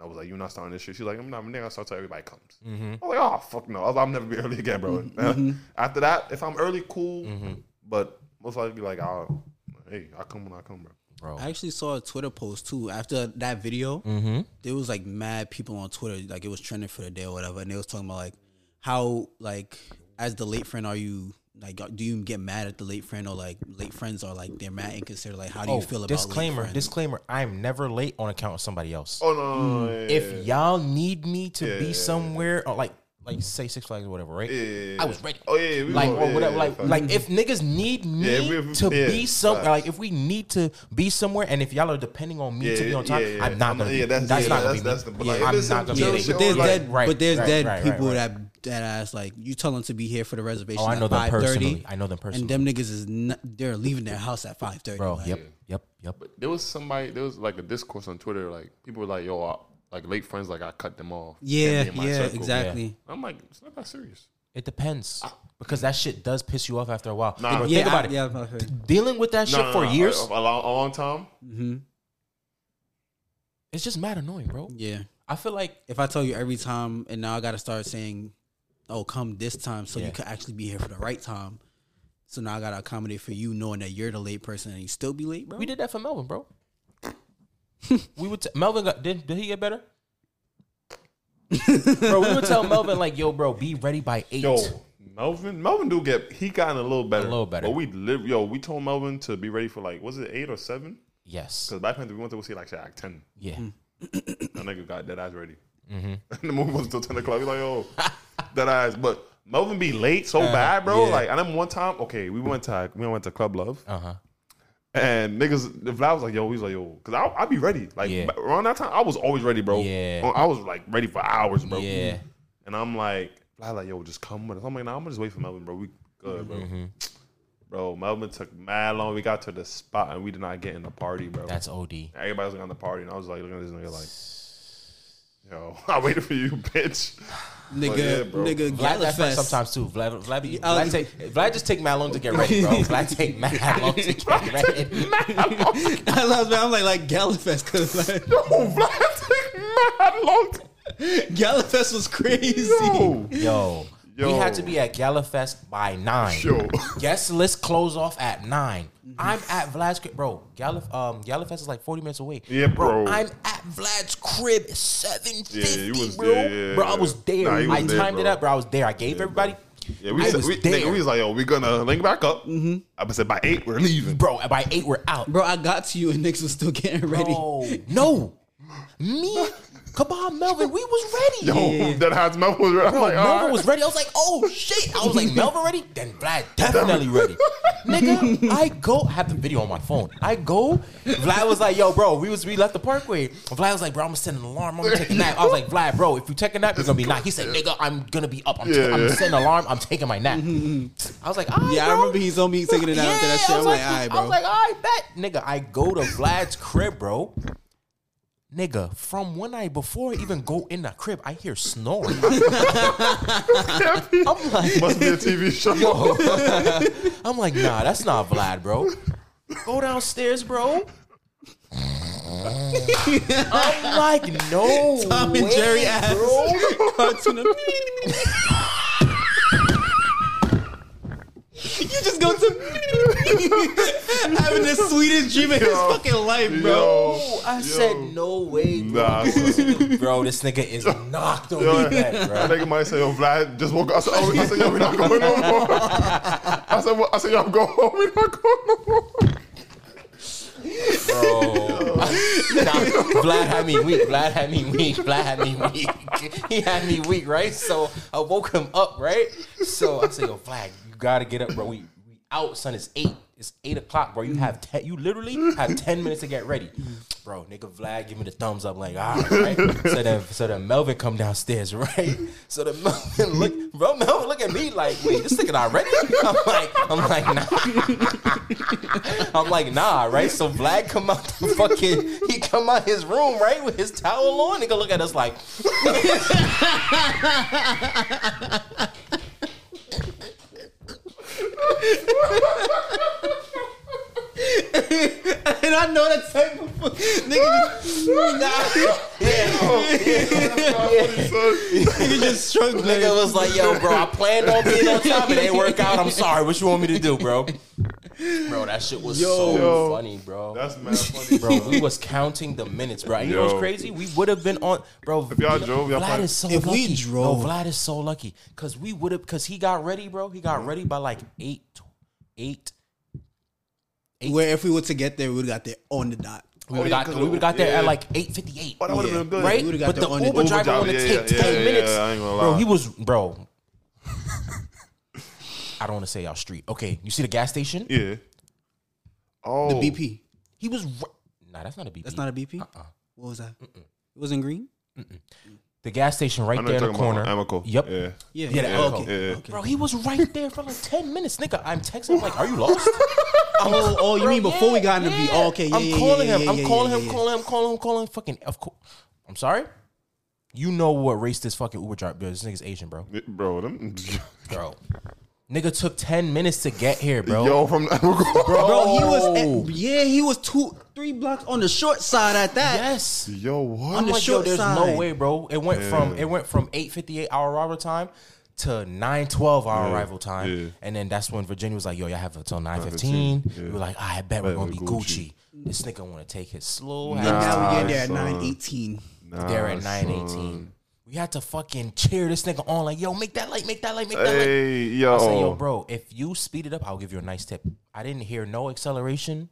I was like, "You're not starting this shit." She's like, "I'm not. I'm gonna start till everybody comes." Mm-hmm. I was like, "Oh fuck no!" I was like, "I'm never be early again, bro." <laughs> After that, if I'm early, cool. Mm-hmm. But most likely, be like, "I'll, hey, I come when I come, bro." Bro. I actually saw a Twitter post too after that video. Mm-hmm. There was like mad people on Twitter, like it was trending for the day or whatever, and they was talking about like how like as the late friend are you Like, do you get mad at the late friend or like late friends are like they're mad and consider like how do you Oh, feel about disclaimer, Late disclaimer. I'm never late on account of somebody else. Oh no, no, no, yeah, yeah, if y'all need me to Yeah, be yeah, somewhere, or like like say Six Flags or whatever, right? yeah, yeah, yeah. I was ready. Oh yeah, yeah, we like go- or yeah, whatever. yeah, like like if niggas need me Yeah, we- to yeah, be some facts. like if we need to be somewhere, and if y'all are depending on me to be on time, yeah, yeah. I'm not gonna. Yeah, be, that's- that's, yeah, not gonna that's- be me. that's the- but yeah, like, I'm not gonna chill be. But there's Like- dead, right, but there's right, dead right, people right, that that ask like you tell them to be here for the reservation. Oh, I know at them personally. thirty. I know them personally. And them niggas is not, they're leaving their house at five thirty. bro. like, Yep, yep, yep. There was somebody. There was like a discourse on Twitter. Like people were like, "Yo, I, like late friends. Like I cut them off." Yeah, Can't be in my yeah, circle. exactly. I'm like, it's not that serious. It depends because that shit does piss you off after a while. Nah. Think, Yeah, think about I- it. yeah, I've. Dealing with that shit No, no, for no, years, a, a long, a long time. Mm-hmm. it's just mad annoying, bro. Yeah. I feel like If I tell you every time, and now I got to start saying, "Oh, come this time," so Yeah. you could actually be here for the right time. So now I got to accommodate for you, knowing that you're the late person and you still be late, bro. we did that for Melvin, bro. We would t- Melvin got did did he get better? bro, we would tell Melvin like, "Yo, bro, be ready by 8. Yo, Melvin, Melvin do get he gotten a little better, A little better. But we live, yo, we told Melvin to be ready for like was it eight or seven? Yes. Because Black Panther we went to go see like shit at ten. Yeah. <clears throat> That nigga got dead eyes ready. Mm-hmm. <laughs> the movie wasn't until ten o'clock. He's like, oh, dead eyes. But Melvin be late so bad, bro. Uh, yeah. Like I remember one time. Okay, we went to we went to Club Love. Uh huh. And niggas, the Vlad was like, yo, he's like, yo, because I I be ready. Like Yeah. around that time, I was always ready, bro. Yeah. I was like ready for hours, bro. Yeah. And I'm like, Vlad, like, yo, just come with us. I'm like, nah, I'm gonna just wait for Melvin, bro. We good, bro. Mm-hmm. Bro, Melvin took mad long. We got to the spot and we did not get in the party, bro. That's OD. Everybody was like on the party, and I was like, looking at this nigga like, yo, <laughs> I waited for you, bitch. nigga, yeah, bro. nigga, Vlad that's right Galafest. sometimes too. Vlad, Vlad, be, Vlad, um, take, Vlad just take mad long to get ready, bro. <laughs> Vlad take mad long to <laughs> get ready. I love man. I'm like like Galafest because like, Yo, Vlad took mad long. Galafest was crazy. Yo, Yo, we had to be at Galafest by nine. yo. Guest list close off at 9 I'm at Vlad's crib, bro. Galif, um, Galafest is like forty minutes away. Yeah, bro. I'm at Vlad's crib, seven Yeah, fifty, was bro. there, yeah, bro, I yeah. was there. Nah, you was I there, timed it bro. up, bro. I was there. I gave everybody. Yeah, we, I said, was we, there. nigga, we was like, yo, we gonna link back up. Mm-hmm. I said by eight, we're leaving. bro. By eight, we're out. Bro, I got to you and Nix was still getting ready. Bro, no, me, <laughs> Kabal, Melvin, we was ready. Yo, that has Melvin was ready. I'm Bro, like, Melvin right. was ready. I was like, oh shit. I was like, <laughs> Melvin ready? Then Vlad definitely ready. <laughs> Nigga, I go, I have the video on my phone. I go, Vlad was like, yo, bro, we was we left the parkway. Vlad was like, bro, I'm gonna send an alarm. I'm gonna take a nap. I was like, Vlad, bro, if you take a nap, you're gonna be not. He said, nigga, I'm gonna be up. I'm, Yeah, ta- I'm yeah. setting an alarm. I'm taking my nap. I was like, all right, Yeah, I remember he's on me taking it out after that shit. I I'm was like, all right, I was like, all right, bet. Nigga, I go to Vlad's crib, bro. Nigga, from one night before I even go in the crib, I hear snoring. <laughs> I'm like, Must be a TV show. <laughs> I'm like, nah, that's not Vlad, bro. Go downstairs, bro. I'm like, no. Tom and way, Jerry ass. bro. Cartoon of- <laughs> you just go to <laughs> having the sweetest dream of his Yo. fucking life, bro. Yo, I said, no way, bro. Nah, son. Bro, this nigga is knocked on Yo, me back, that bro. nigga might say, "Yo, Vlad just woke up." I said, "Oh, I said, yo, we not going no more." I said, what? "I said, yo, go home. We not going no more." Bro. Nah, Vlad had me weak. Vlad had me weak. Vlad had me weak. <laughs> He had me weak, right? So I woke him up, right? So I said, yo, Vlad, you gotta get up, bro. We, we out, son. It's eight. It's eight o'clock, bro. You have ten, you literally have ten minutes to get ready. Bro, nigga Vlad give me the thumbs up, like, all right, right? So then so then Melvin come downstairs, <laughs> right? So the Melvin look, bro, Melvin look at me like, wait, this nigga not ready? I'm like, I'm like, nah. <laughs> I'm like, nah, right? So Vlad come out the fucking, he come out his room, right, with his towel on. Nigga look at us like, <laughs> <laughs> And I know that type of nigga just, nigga just struggling. nigga was like, yo, bro, I planned on being on top. It ain't work out. I'm sorry. What you want me to do, bro? Bro, that shit was Yo. so Yo. funny, bro. That's mad <laughs> funny, bro, we was counting the minutes, bro. And you know what's crazy? We would have been on, bro. If y'all drove, y'all Vlad probably- is so If we lucky. drove- no, Vlad is so lucky because we would have because he got ready, bro. He got ready by like eight, eight. Where if we were to get there, we would have got there on the dot. We Oh, would yeah, have got, 'cause we it- would got there at like eight fifty eight. Oh, that would've Yeah. been good. right? We would've got But the the Uber dot. driver Uber want to driver, take yeah, yeah, ten yeah, minutes, yeah, I ain't gonna bro. lie. He was, bro. I don't want to say our street. Okay, you see the gas station? Yeah. Oh, The BP. He was. ri- Nah, that's not a BP. That's not a BP. Uh-uh. What was that? It wasn't green. the gas station right I know there you're in the talking about corner. Amoco. Yep. Yeah. Yeah. Yeah, the yeah, Elko. okay. Yeah. okay. Bro, he was right there for like ten minutes, nigga. I'm texting him like, "Are you lost?" <laughs> Oh, oh, you Bro, mean before we yeah, got in the beat? yeah. Oh, okay, yeah, I'm yeah, calling yeah, him. yeah, I'm yeah, calling yeah, him. yeah. Calling him. I'm calling him. Calling him. Fucking. Of course. I'm sorry. You know what race this fucking Uber driver? Bro, this nigga's Asian, bro. Bro, them. <laughs> Bro, nigga took ten minutes to get here, bro. Yo, from Amoco. Bro, he was Oh. at, yeah, he was two, three blocks on the short side at that. yes. Yo, what? On the I'm like, yo, short there's side. no way, bro. It went from it went from eight fifty eight hour arrival time to nine twelve hour Yeah, arrival time, yeah. and then that's when Virginia was like, "Yo, y'all have until nine fifteen. yeah. We were like, "I bet we're gonna be Gucci. Gucci." This nigga want to take it slow. And now we get there at son. nine eighteen. Nah, there at nine son. eighteen. We had to fucking cheer this nigga on like, "Yo, make that light, make that light, make that light." Hey, yo. I said, "Yo, bro, if you speed it up, I'll give you a nice tip." I didn't hear no acceleration,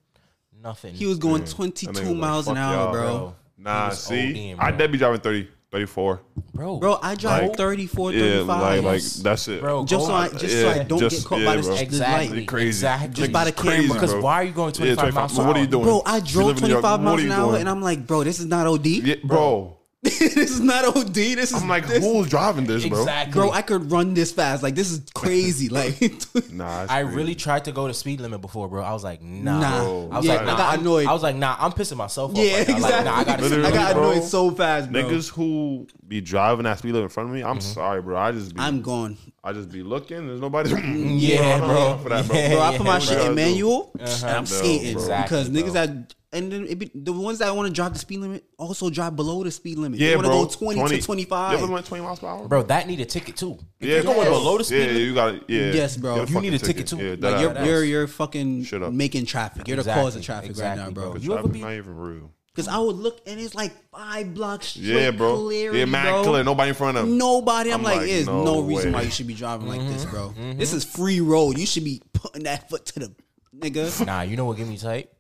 nothing. He was going mm. That twenty nigga two was like, miles an fuck hour, y'all, bro. bro. Nah, He was see, ODing, I bro. dead be driving 30, 34. bro, Bro, I drive Bro. 34, Yeah, 35. like, like that's it. Bro, just so go- I just so I Yeah, don't just- get caught yeah, by the, bro. the Exactly. light. crazy. Exactly. Just by the Crazy, camera. Because bro. why are you going 25 25 miles What are you hour? doing? Bro, I You drove live in New York, 25 what miles are an hour, doing? and I'm like, bro, this is not OD. Yeah, bro. <laughs> this is not OD. This is I'm like, this, who's driving this, bro? Exactly. bro. I could run this fast. Like this is crazy. <laughs> like <laughs> Nah, I crazy. really tried to go to speed limit before, bro. I was like, nah. Nah. I was Yeah, like, I nah, got I'm- annoyed. I was like, nah, I'm pissing myself off. yeah, right now. exactly. Like, nah, I gotta Literally, I got bro. annoyed so fast, bro. Niggas who be driving that speed limit in front of me, Mm-hmm. I'm sorry, bro. I just be, I'm gone, I just be looking. There's nobody. Yeah, I'm bro. For that, bro. Yeah, bro. I put my yeah, shit bro. in manual, Uh-huh. and I'm No, skating bro. because niggas bro. that and then it be, the ones that want to drive the speed limit also drive below the speed limit. Yeah, they want bro. to go 20, to 25. You ever went 20 miles per hour? Bro, that need a ticket too. If yeah, you're going bro. below the speed Yeah, limit, you got Yeah, Yes, bro. Get You need a ticket, too. Yeah, Like, that like you're ass. you're you're fucking Shut up. making traffic. You're the cause of traffic exactly, right now, bro. bro. You ever be- not even real. Because I would look and it's like five blocks straight Yeah, bro. clarity, yeah, man, clear. Nobody in front of him. Nobody. I'm, I'm like, like, there's no, no reason way. why you should be driving like this, Mm-hmm. bro. This is free road. You should be putting that foot to the nigga. Nah, you know what Give me tight?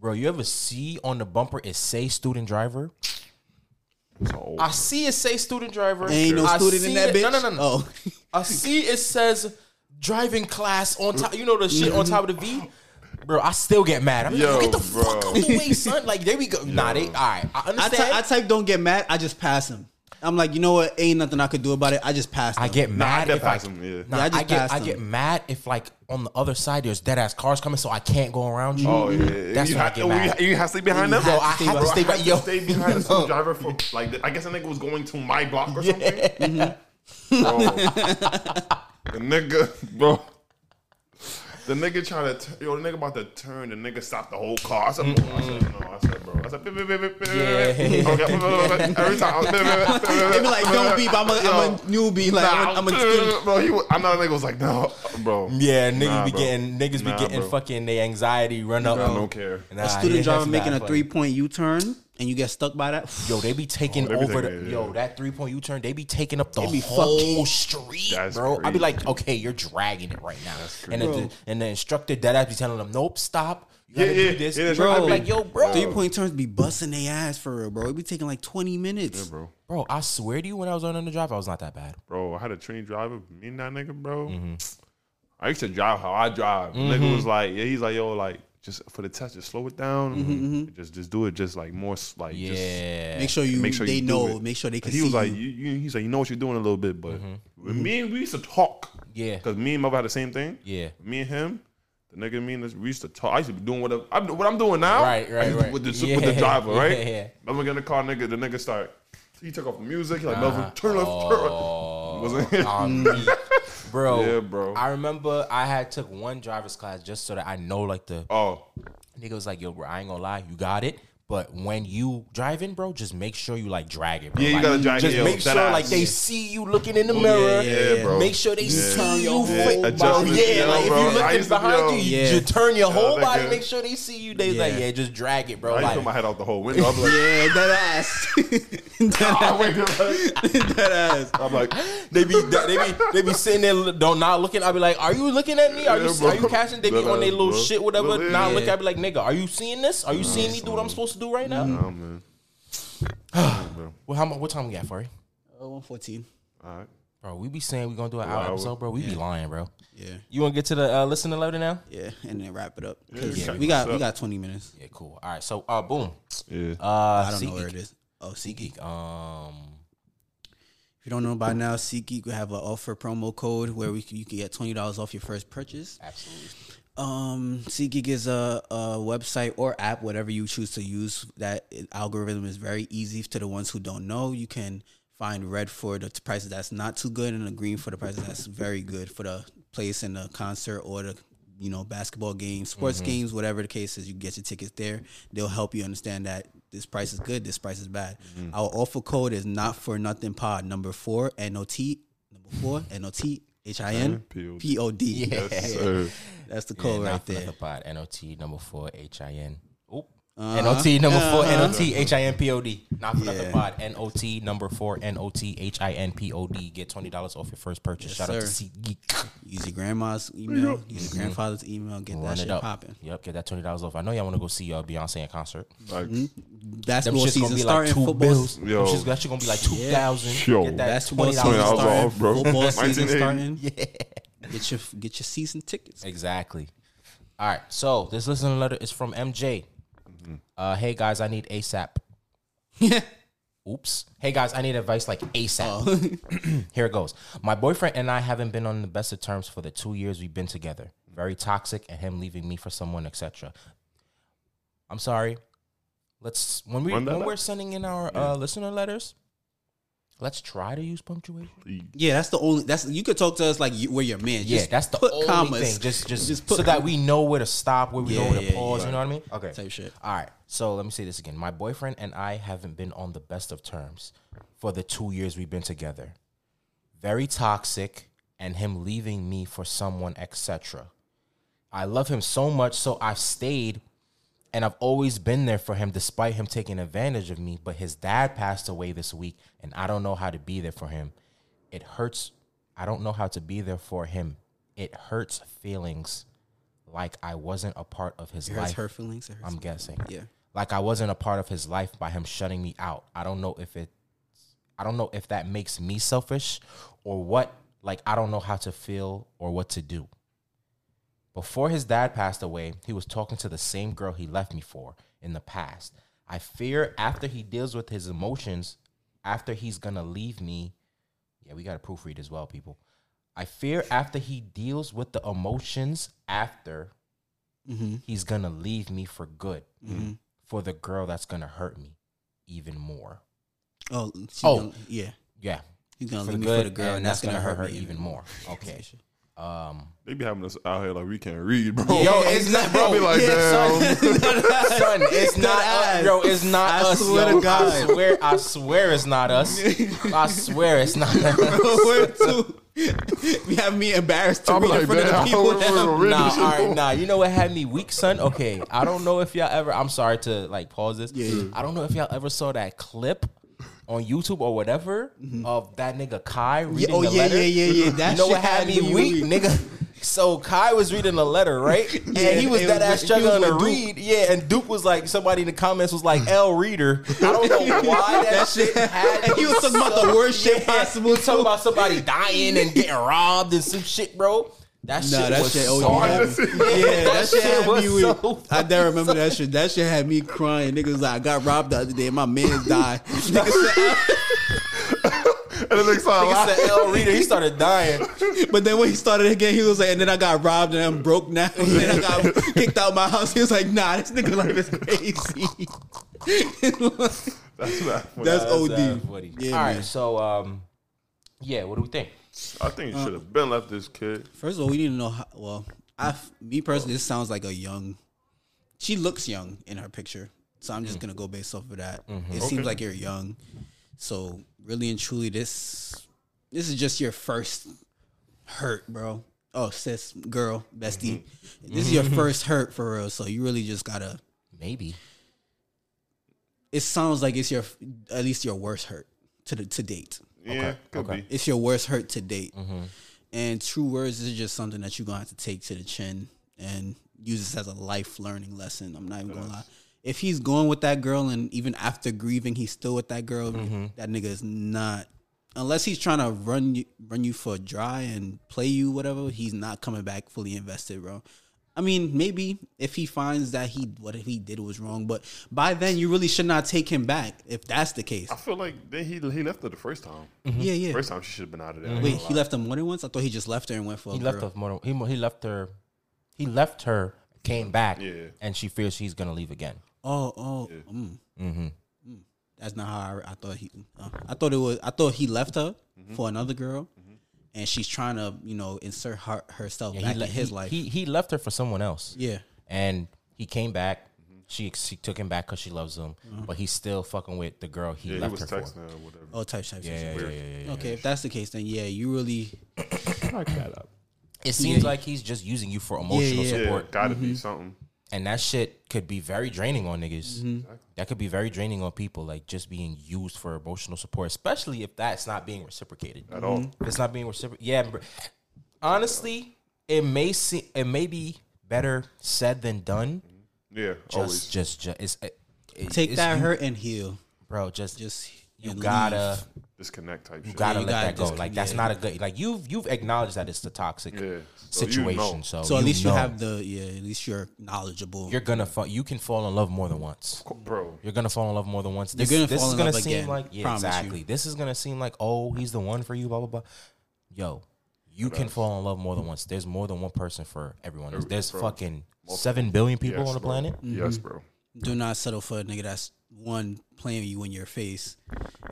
Bro, you ever see on the bumper it say student driver? So, I see it say student driver. Ain't no I student in that it- bitch. No, no, no, no. Oh, I see it says driving class on top. You know the shit on top of the V. Bro, I still get mad. I'm like, Yo, get the fuck bro. out the way, son. Like, there we go. Nah, they all right. I I, understand. ty- I type don't get mad. I just pass him. I'm like, you know what? Ain't nothing I could do about it. I just pass. I them. get nah, I mad if I, pass. Yeah. Nah, Yeah, I I, get I them. get mad if like on the other side there's dead ass cars coming, so I can't go around you. Oh yeah, That's you when I have, get to, oh, mad. you have to stay behind You them. Bro, have I have to stay I by had yo. to stay behind the school <laughs> driver for like I guess the nigga was going to my block or <laughs> something. Mm-hmm. Bro, <laughs> the nigga, bro. The nigga trying to, t- yo, the nigga about to turn. The nigga stopped the whole car. I said, bro, I said, no, I said, bro, I said, beep, beep, beep, beep, beep, Yeah. Okay, every time. beep, beep, beep, beep, beep, They be like, don't beep. I'm a, Yo. I'm a newbie. Like, I'm a, I'm a student. bro. He, was- I know that nigga was like, no, bro. Yeah, niggas Nah, be bro. getting niggas Nah, be getting bro. fucking their anxiety run up. I don't care. Nah, A student yeah, driver making a three point U turn and you get stuck by that. Yo, they be taking Oh, they be over taking the it, yo yeah. that three point U turn. They be taking up the be whole fucking- street, That's bro. I be like, okay, you're dragging it right now, and the, and the instructor dead ass be telling them, nope, stop. You Yeah, gotta yeah, do this. yeah, bro. I be like, yo, bro, Three point turns be busting their ass for real, bro. It be taking like 20 minutes. bro. bro. I swear to you, when I was on the drive, I was not that bad. Bro, I had a train driver, me and that nigga, bro. Mm-hmm. I used to drive how I drive. Nigga was like, yeah, he's like, yo, like, just for the test, just slow it down. Mm-hmm, mm-hmm. Just just do it just like more s- like just Yeah, Make sure you, make sure they you know. it. Make sure they can he see was like, you. you, you, he's like, you know what you're doing a little bit, but mm-hmm. with me and we used to talk. Mm-hmm. Yeah. Because me and Mother had the same thing. Yeah. Me and him, the nigga me, and this- we used to talk. I used to be doing what I'm, what I'm doing now. Right, right, I used to- right. With the, with the driver, <laughs> right? yeah, yeah. I'm get in the car, nigga. The nigga start. He took off the music. He like, Melvin, turn left, turn right. Oh, <laughs> Wasn't it? <laughs> bro. Yeah, bro. I remember I had took one driver's class just so that I know like the Oh, nigga was like, yo, bro, I ain't gonna lie, you got it, But when you drive in, bro, just make sure you like drag it, bro. Yeah, you Like, gotta drag just it, yo, make sure ass. like they Yeah. see you looking in the oh, mirror. yeah, yeah, bro. Make sure they see Turn your you, whole fit, bro. Yeah, yeah, like bro. if you I looking used be, behind you, you Yeah. just turn your whole body. good. Make sure they see you. They Yeah. like, yeah, just drag it, bro. I used to Like, put my head out the whole window. <laughs> I'm like, Yeah, that ass. <laughs> <laughs> that, that ass. I'm like, They be they be they be sitting there don't not looking. I'll be like, are you looking at me? Are you Yeah, bro. are you catching? They be on their ass, little shit, whatever. Yeah. Not looking. Yeah. I be like, nigga, are you seeing this? Are you seeing me do what I'm supposed to do right now? oh man. <sighs> Well, how much? What time we got, Furry? Oh, 114. All right. Bro, we be saying we gonna do an Wow. hour episode, bro. We be lying, bro. Yeah, You wanna get to the uh, listener letter now? yeah, and then wrap it up. Yeah, 'Cause yeah. we got we got 20 minutes. Yeah, cool. All right, so uh, boom. Yeah. Uh, I don't know where it is. Oh, SeatGeek. Um, If you don't know by now, SeatGeek will have an offer promo code where we can, you can get twenty dollars off your first purchase. absolutely. Um, SeatGeek is a, a website or app, whatever you choose to use. That algorithm is very easy to the ones who don't know. You can find red for the prices that's not too good, and the green for the prices that's very good for the place in the concert or the you know basketball games, sports games, whatever the case is. You get your tickets there. They'll help you understand that this price is good, this price is bad. Our offer code is not for nothing pod number four N O T number four N O T H I N P-O-D. P O D. Yes, sir. That's the code not right for there. nothing pod. N-O-T number four H I N. Oop. Uh-huh. N-O-T number 4 Uh-huh. N-O-T H I N P O D. Not for nothing Yeah. pod. N-O-T number four N-O-T H I N P O D. Get twenty dollars off your first purchase. Yes, Shout out to sir. SeatGeek. Use your grandma's email, use your grandfather's email, get Run that shit popping. Yep, get that twenty dollars off. I know y'all want to go see uh, Beyonce in concert. Like, Them Basketball shit's gonna season be like starting, two football. bills. Yo. Them shit's that shit gonna be like two thousand. Yo. Get that Basketball twenty season dollars $20 starting, off, bro. football <laughs> season 1980. starting. <laughs> Yeah. Get your get your season tickets. Exactly. All right. So this listener letter is from MJ. Uh, hey guys, I need ASAP. <laughs> Oops. Hey guys, I need advice like ASAP. <clears throat> Here it goes. My boyfriend and I haven't been on the best of terms for the two years we've been together. Very toxic, and him leaving me for someone, etc. I'm sorry. Let's when we Run when back. we're sending in our uh, listener letters, let's try to use punctuation. Yeah, that's the only. That's you could talk to us like you, we're your man. Yeah, that's the put only commas. thing. Just, just, Just put so that we know where to stop, where we know Yeah, where to yeah, pause. yeah. You know what I mean? Okay. Type shit. All right. So let me say this again. My boyfriend and I haven't been on the best of terms for the two years we've been together. Very toxic, and him leaving me for someone, etc. I love him so much, so I've stayed and I've always been there for him despite him taking advantage of me. But his dad passed away this week, and I don't know how to be there for him. It hurts. I don't know how to be there for him. It hurts feelings like I wasn't a part of his It hurts life. her feelings. I'm guessing. Yeah. Like I wasn't a part of his life by him shutting me out. I don't know if it I don't know if that makes me selfish or what. Like I don't know how to feel or what to do. Before his dad passed away, he was talking to the same girl he left me for in the past. I fear after he deals with his emotions, after he's gonna leave me. Yeah, we gotta proofread as well, people. I fear after he deals with the emotions after mm-hmm. he's gonna leave me for good mm-hmm. for the girl that's gonna hurt me even more. Oh, Oh. gonna- yeah. Yeah, He's gonna for leave the me for the girl, and that's gonna hurt her even more. Okay. Um, They be having us out here like we can't read, bro. yo, <laughs> it's not, bro. I be like, damn. son, <laughs> <laughs> it's not us, bro. It's not I us. swear yo. to God. I swear, I swear it's not us. I swear it's not us. Where? We have me embarrassed to I'm read like, in front of the people. we're- that we're I'm- gonna read Nah, this all right, nah. You know what had me weak, son? Okay, I don't know if y'all ever. I'm sorry to like pause this. Yeah, yeah. I don't know if y'all ever saw that clip on YouTube or whatever mm-hmm. of that nigga Kai reading oh the yeah, letter. yeah, yeah, yeah. That you know shit what had me me weak, nigga? <laughs> So Kai was reading the letter, right? <laughs> And he was that ass struggling to read. Yeah, and Duke was like, somebody in the comments was like, L reader. I don't know <laughs> why that shit. And he was talking about the worst shit possible, talking about somebody dying and getting robbed and some shit, bro. That shit Nah, that was shit. so Oh, <laughs> yeah, yeah, that, shit had was me weak. so I never remember that shit. That shit had me crying. Niggas like, I got robbed the other day. My man died. Nigga said, And the next time, Nigga said L <laughs> reader. He started dying. <laughs> but then when he started again, he was like, and then I got robbed and I'm broke now. And then I got kicked out my house. He was like, Nah, this nigga life is crazy. that's not. That's OD. Yeah, All right, man. so um, yeah, what do we think? I think you should have been left this kid. First of all, we need to know how. Well, I, me personally, this sounds like a young. She looks young in her picture, So I'm just gonna go based off of that. Mm-hmm. It seems like you're young, so really and truly, this this is just your first hurt, bro. Oh, sis, girl, bestie, Mm-hmm. this is your first hurt for real. So you really just gotta. Maybe. It sounds like it's your at least your worst hurt to the to date. Yeah, could okay. be. It's your worst hurt to date. Mm-hmm. And true words is just something that you're gonna have to take to the chin and use this as a life learning lesson. I'm not even gonna lie. If he's going with that girl and even after grieving, he's still with that girl, Mm-hmm. that nigga is not. Unless he's trying to run you run you for dry and play you, whatever, he's not coming back fully invested, bro. I mean, maybe if he finds that he what he did was wrong, but by then you really should not take him back if that's the case. I feel like then he he left her the first time. Yeah, yeah. First time she should have been out of there. I ain't Wait, he lie. left her more than once. I thought he just left her and went for. He a left girl. her more. He he left her. He left her. Came back. Yeah. And she fears she's gonna leave again. Oh, oh, mm. Mm. That's not how I, I thought he. Uh, I thought it was. I thought he left her Mm-hmm. for another girl, and she's trying to, you know, insert her, herself Yeah, back he le- in his he- life. He he left her for someone else. yeah, And he came back. She she took him back because she loves him, Uh-huh. but he's still fucking with the girl he Yeah, he left was her for. texting her or whatever. oh, type, type, Yeah, yeah, type. yeah, yeah, yeah. Okay, if that's the case, then yeah, you really. Fuck that up. It seems Yeah. like he's just using you for emotional yeah. yeah, support, gotta Mm-hmm. be something. And that shit could be very draining on niggas. Mm-hmm. That could be very draining on people, like just being used for emotional support, especially if that's not being reciprocated. At all. Mm-hmm. If it's not being reciprocated, yeah. br- Honestly, it may seem it may be better said than done. Yeah, Just, always. just, just, it's, it, it- Take it's that you- hurt and heal. bro. Just, Just you and gotta, leave. Disconnect type you shit. gotta you let gotta that go. Like that's yeah. not a good. Like you've you've acknowledged that it's the toxic Yeah. So you situation. know. So, So at you least you have the yeah. At least you're knowledgeable. You're gonna fall. You can fall in love more than once. Bro, You're gonna fall in love more than once. You're This, gonna this fall is in gonna love seem again. like yeah, Promise you. exactly. This is gonna seem like oh, he's the one for you. Blah blah blah. Yo, you can fall in love more than once. There's more than one person for everyone. There's, there's bro. fucking seven billion people yes, on the bro. planet. Mm-hmm. Yes, bro. Do not settle for a nigga that's one playing you in your face,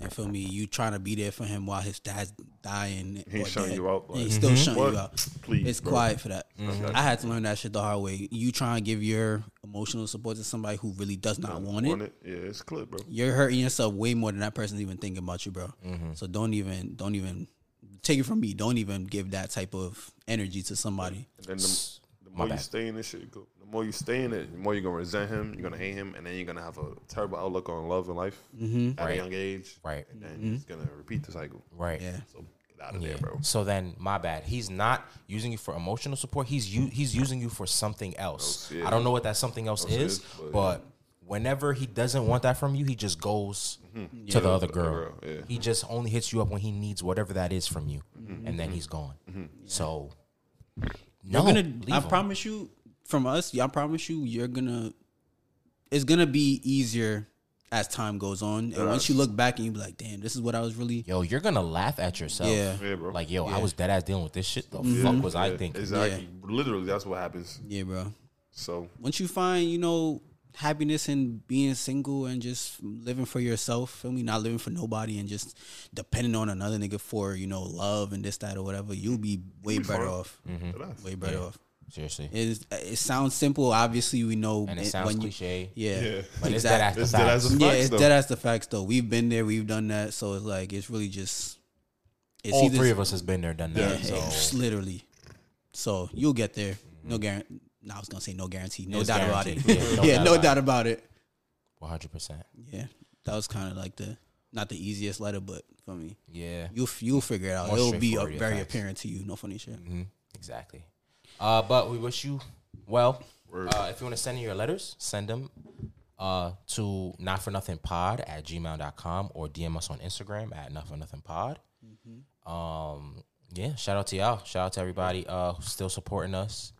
and feel me, you trying to be there for him while his dad's dying. He ain't shutting dead. you out, And he's still Mm-hmm. shutting What? you out. Please, it's bro. quiet for that. I had to learn that shit the hard way. You trying to give your emotional support to somebody who really does not want it. Want it? Yeah, it's clip, bro. You're hurting yourself way more than that person's even thinking about you, bro. Mm-hmm. So don't even, don't even take it from me. Don't even give that type of energy to somebody. And then the, the more you stay in this shit, go. The more you stay in it, the more you're gonna resent him. You're gonna hate him, and then you're gonna have a terrible outlook on love and life Mm-hmm. at Right. a young age. Right. And then it's gonna repeat the cycle. Right. Yeah. So get out of Yeah. there, bro. So then, my bad. He's not using you for emotional support. He's you. He's using you for something else. Else, yeah. I don't know what that something else Else is, is, but- but whenever he doesn't want that from you, he just goes Mm-hmm. to the other girl. girl, yeah. He just only hits you up when he needs whatever that is from you, Mm-hmm. and then he's gone. So, You're no, gonna. I him. promise you, from us, I promise you, you're gonna. It's gonna be easier as time goes on, and once you look back and you be like, "Damn, this is what I was really." Yo, you're gonna laugh at yourself. Yeah. Yeah, bro. Like, yo, I was dead ass dealing with this shit. The Mm-hmm. fuck was I Yeah, thinking? Exactly. Literally, that's what happens. Yeah, bro. So Once you find, you know, happiness in being single and just living for yourself, feel me, not living for nobody and just depending on another nigga for, you know, love and this, that, or whatever, you'll be way be better fine. off. that's- Way better Yeah. off. Seriously, It, is, it sounds simple. Obviously, we know and it it- sounds when you- cliche. yeah, Yeah. but it's exactly. dead ass the It's dead ass facts. yeah, it's though. dead as the facts though. We've been there, we've done that, so it's like it's really just it's All either- three of us has been there, done that. it's so literally. So you'll get there. No guarantee. No, I was gonna say no guarantee. No It's doubt about it. Yeah, no <laughs> yeah, doubt no about doubt about it. one hundred percent. Yeah, that was kind of like the not the easiest letter, but for me, Yeah, you'll you'll figure it out. More It'll be straightforward, very facts. apparent to you. No funny shit. hmm exactly. Uh, but we wish you well. Uh, if you want to send in your letters, send them uh, to not for nothing pod at gmail.com or DM us on Instagram at not for nothing pod. Um, yeah, shout out to y'all. Shout out to everybody uh, who's still supporting us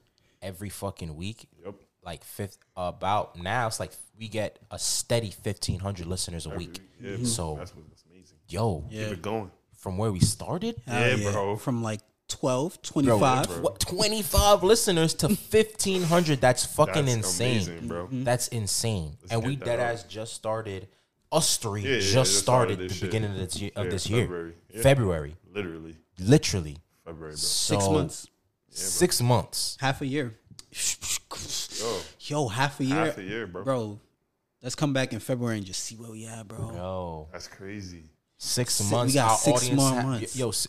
every fucking week. Yep. Like fifth, about now, it's like we get a steady fifteen hundred listeners a week. Yeah. So, that's what, that's amazing. yo, Yeah. Keep it going. from where we started, Yeah, Hell bro. From like 12, Bro, 25. 25 listeners to <laughs> 1500 that's fucking That's insane amazing, bro. Mm-hmm. Mm-hmm. that's insane and we get that dead out. ass just started us three Yeah, yeah, just just started started the shit. beginning of this year, of Yeah, this year February. Yeah. february Literally, literally February, bro. Six So, months, six months half a year. Yo, Yo, half a year, half a year, bro. bro. Let's come back in February and just see where we at, bro. Yo, That's crazy. six Six- months. we got six more ha- months. Yo, s-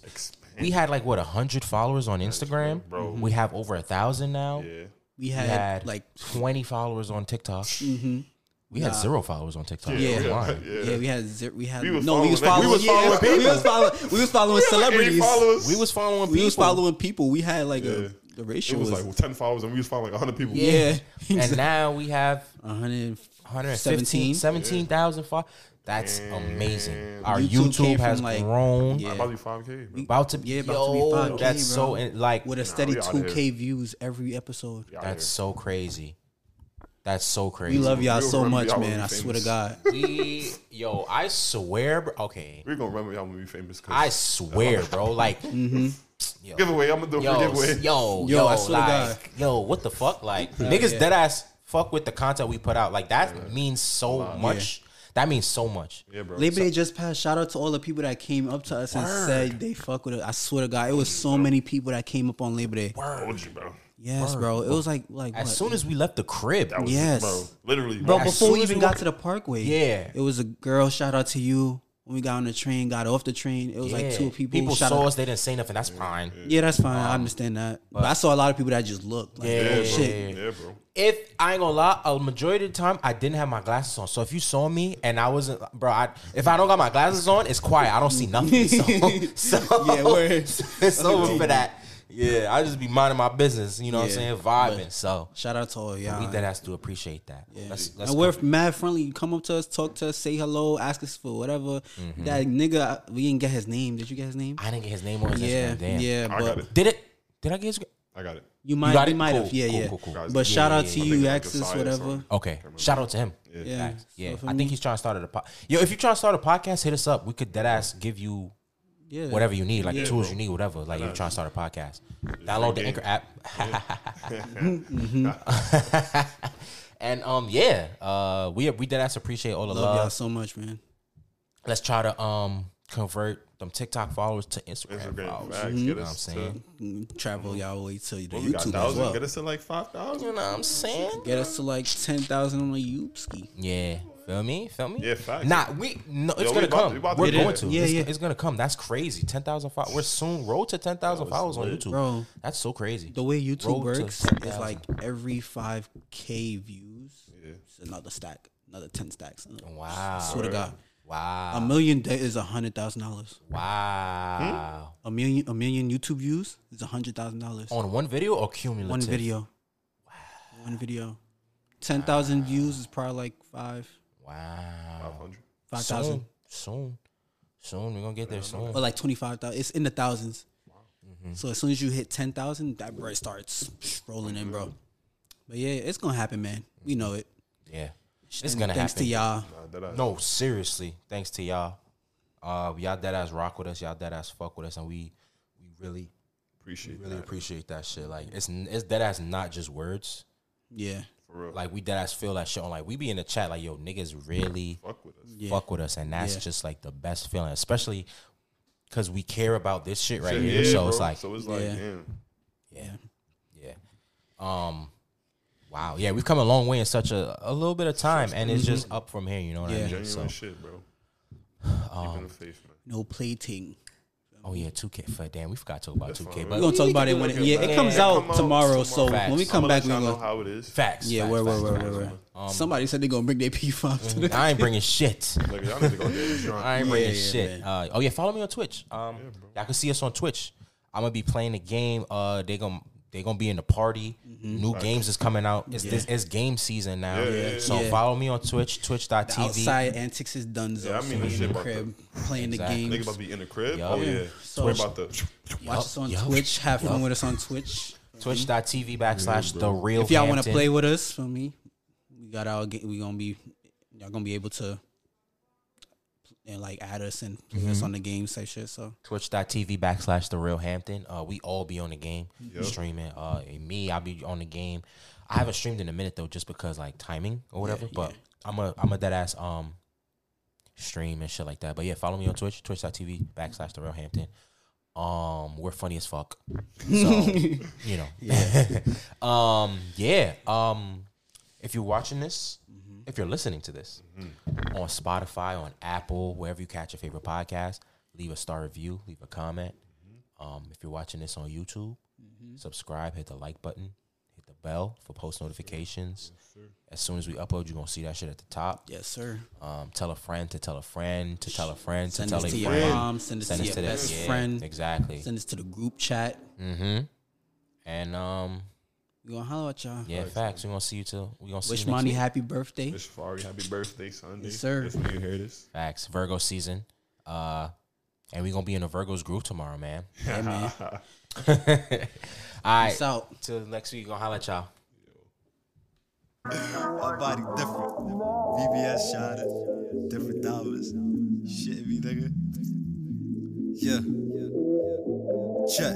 we had like what hundred followers on Instagram. bro. Mm-hmm. We have over a thousand now. Yeah. We We had, had like twenty followers on TikTok. Mm-hmm. We had zero followers on TikTok. Yeah. Yeah. Yeah. yeah, we had zero, we had We was no, we was following- following, we was yeah, following we was following we was following celebrities. followers. We was following we was following people. We had like Yeah. a the It ratio was was, like ten followers, and we was following like hundred people. yeah, and now we have 100 115, 17. 17,000 followers. That's amazing. Our YouTube YouTube, has like- grown. Yeah. About to be five k. About to be, Yeah, about yo, to be 5K, that's bro. so in- like with a steady we outta two K views every episode. that's so crazy. That's so crazy. We love y'all We'll so much, y'all man. we I swear to. God. <laughs> We, yo, I swear, bro. Okay, We're gonna remember y'all when we famous. 'cause- I swear, bro. <laughs> Like, Mm-hmm. yo, giveaway. I'm gonna do a yo, giveaway. yo, Yo, yo, I swear to like, yo, what the fuck? Like, niggas yeah. dead ass fuck with the content we put out. Like, that means so much. That means so much. Yeah, bro. Labor Day just passed. Shout out to all the people that came up to us and said they fuck with it. I swear to God, it was so many people that came up on Labor Day. Told you, bro. Yes, bro. It was like like As what? soon as we left the crib, That was Yes. bro. Literally, bro, As before we even we got were- to the Parkway, Yeah. it was a girl. Shout out to you when we got on the train, got off the train. It was like two people. People shout saw out. us. They didn't say nothing. That's fine. Yeah, that's fine. I um, understand that. But, I saw a lot of people that just looked like, Yeah, oh yeah, shit. yeah. Yeah, bro. If I ain't gonna lie, a majority of the time I didn't have my glasses on. So if you saw me and I wasn't, bro, I, if I don't got my glasses on, it's quiet. I don't see nothing. <laughs> So, <laughs> so Yeah, word. <laughs> it's over for that. Yeah, I just be minding my business. You know what I'm saying? Vibing. So Shout out to all y'all. we dead ass do appreciate that. Let's, let's and we're mad friendly. You come up to us, talk to us, say hello, ask us for whatever. Mm-hmm. That nigga, we didn't get his name. Did you get his name? I didn't get his name on his yeah, Instagram. Damn. yeah, I got but it. Did it? Did I get his? I got it. you might, got you it? might Cool, have, yeah, cool, yeah. cool, cool. Guys, But yeah, shout out yeah, to yeah. you, I think Axis, whatever. Okay. Shout out to him. Yeah, Yeah, So I think he's trying to start a pod. Yo, if you're trying to start a podcast, hit us up. We could dead ass give you yeah. whatever you need, like Yeah, tools bro. you need, whatever. Like you're trying to start a podcast. Download the game. Anchor app. <laughs> and um, yeah, uh, we we did ass appreciate all the Love love. y'all so much, man. Let's try to um convert them TikTok followers to Instagram, Instagram followers. facts. You know what I'm saying? to. Mm, Travel y'all way to the Well, we got YouTube as well. Get us to like five thousand. You know what I'm saying? Get us to like ten thousand on the Youpski. Yeah. Feel me? Feel me? Yeah, facts. Nah, we no, it's Yo, gonna we about to- come. we about to We're get going it. to. Yeah, it's, yeah. it's gonna come. That's crazy. Ten thousand followers. We're soon road to ten thousand followers on. YouTube. Bro. That's so crazy. The way YouTube Road to works 10,000. is like every five k views, it's another stack, another ten stacks. Wow. Swear to God, Wow. a Wow. million da- is a hundred thousand dollars. Wow. Hmm? A million, a million YouTube views is a hundred thousand dollars. On one video or cumulative? One video. Wow. One video. Ten thousand views is probably like five, Wow. Five hundred. five thousand, Soon. Soon. Soon. We're gonna get there soon. or like twenty five thousand. It's in the 1000s So as soon as you hit ten thousand, that bread starts rolling in, bro. But yeah, it's gonna happen, man. We know it. Yeah. It's And gonna happen. thanks happen. to y'all. Nah, that. No, seriously. Thanks to y'all. Uh y'all dead ass rock with us, y'all dead ass fuck with us, and we we really appreciate really that. appreciate that shit. Like it's it's dead ass not just words. Yeah, For real. Like we dead ass feel that shit on like we be in the chat like yo niggas really fuck with us. yeah. fuck with us and that's Yeah. just like the best feeling, especially because we care about this shit right Shit, here. yeah, so bro. it's like so it's like, Yeah. damn. yeah, yeah. Um, wow, yeah, we've come a long way in such a, a little bit of time, and it's just up from here. You know what Yeah. I mean? Genuine So, shit, bro. Um, Keeping the faith, man. No plating. Oh yeah, two K. For damn, we forgot to talk about two K. But We're gonna talk about it when it, yeah, it comes out Come out tomorrow. So Facts. when we come I'ma back, we y'all gonna how it is. facts. yeah, facts, where, where, facts, where, facts. where, where. Um, Somebody said they gonna bring their P five to the I ain't bringing shit. Like y'all need to go get insurance. I ain't bringing yeah, shit. Uh, oh yeah, follow me on Twitch. Um, y'all can see us on Twitch. I'm gonna be playing the game. Uh, they gonna they gonna be in the party. Mm-hmm. New games is coming out. It's this it's game season now. Yeah, yeah, yeah. So Yeah. follow me on Twitch. Twitch.tv. outside antics is done. Yeah, I mean, so this shit in the about crib playing Exactly. the Nigga games. about to be in the crib. Yup. Oh yeah. Yeah. So So- about the. Watch us on Yup. Twitch. Have fun with us on Twitch. Twitch.tv backslash the real. If y'all want to play with us, for me, we got our. ga- We gonna be. Y'all gonna be able to. And like add us and play us on the game type shit. So Twitch.tv backslash the real Hampton. Uh, we all be on the game streaming. Uh, and me, I'll be on the game. I haven't streamed in a minute though, just because like timing or whatever. but I'm a I'm a dead ass um stream and shit like that. But yeah, follow me on Twitch, twitch.tv backslash the real Hampton. Um, we're funny as fuck. So <laughs> you know. Yeah. <laughs> um, yeah. Um, if you're watching this, if you're listening to this on Spotify, on Apple, wherever you catch your favorite podcast, leave a star review, leave a comment. Um, if you're watching this on YouTube, subscribe, hit the like button, hit the bell for post notifications. as soon as we upload, you're gonna see that shit at the top. Yes, sir. Um, tell a friend to tell a friend to tell a friend to Send tell a to your friend. mom. Send this to your best yeah, friend. Exactly. Send this to the group chat. Mm-hmm. And um, We gonna holler at y'all. yeah, facts. We're gonna see you till we gonna see Wish you next Monty week. happy birthday. Miss Fari, happy birthday Sunday. Yes, sir. That's when you hear this. Facts. Virgo season. Uh, and we gonna be in a Virgo's group tomorrow, man. Yeah, man. <laughs> <laughs> All right. Peace out. Till next week, gonna holler at y'all. My body different. VBS shot it. Different dollars. Shit me, nigga. Yeah. Check.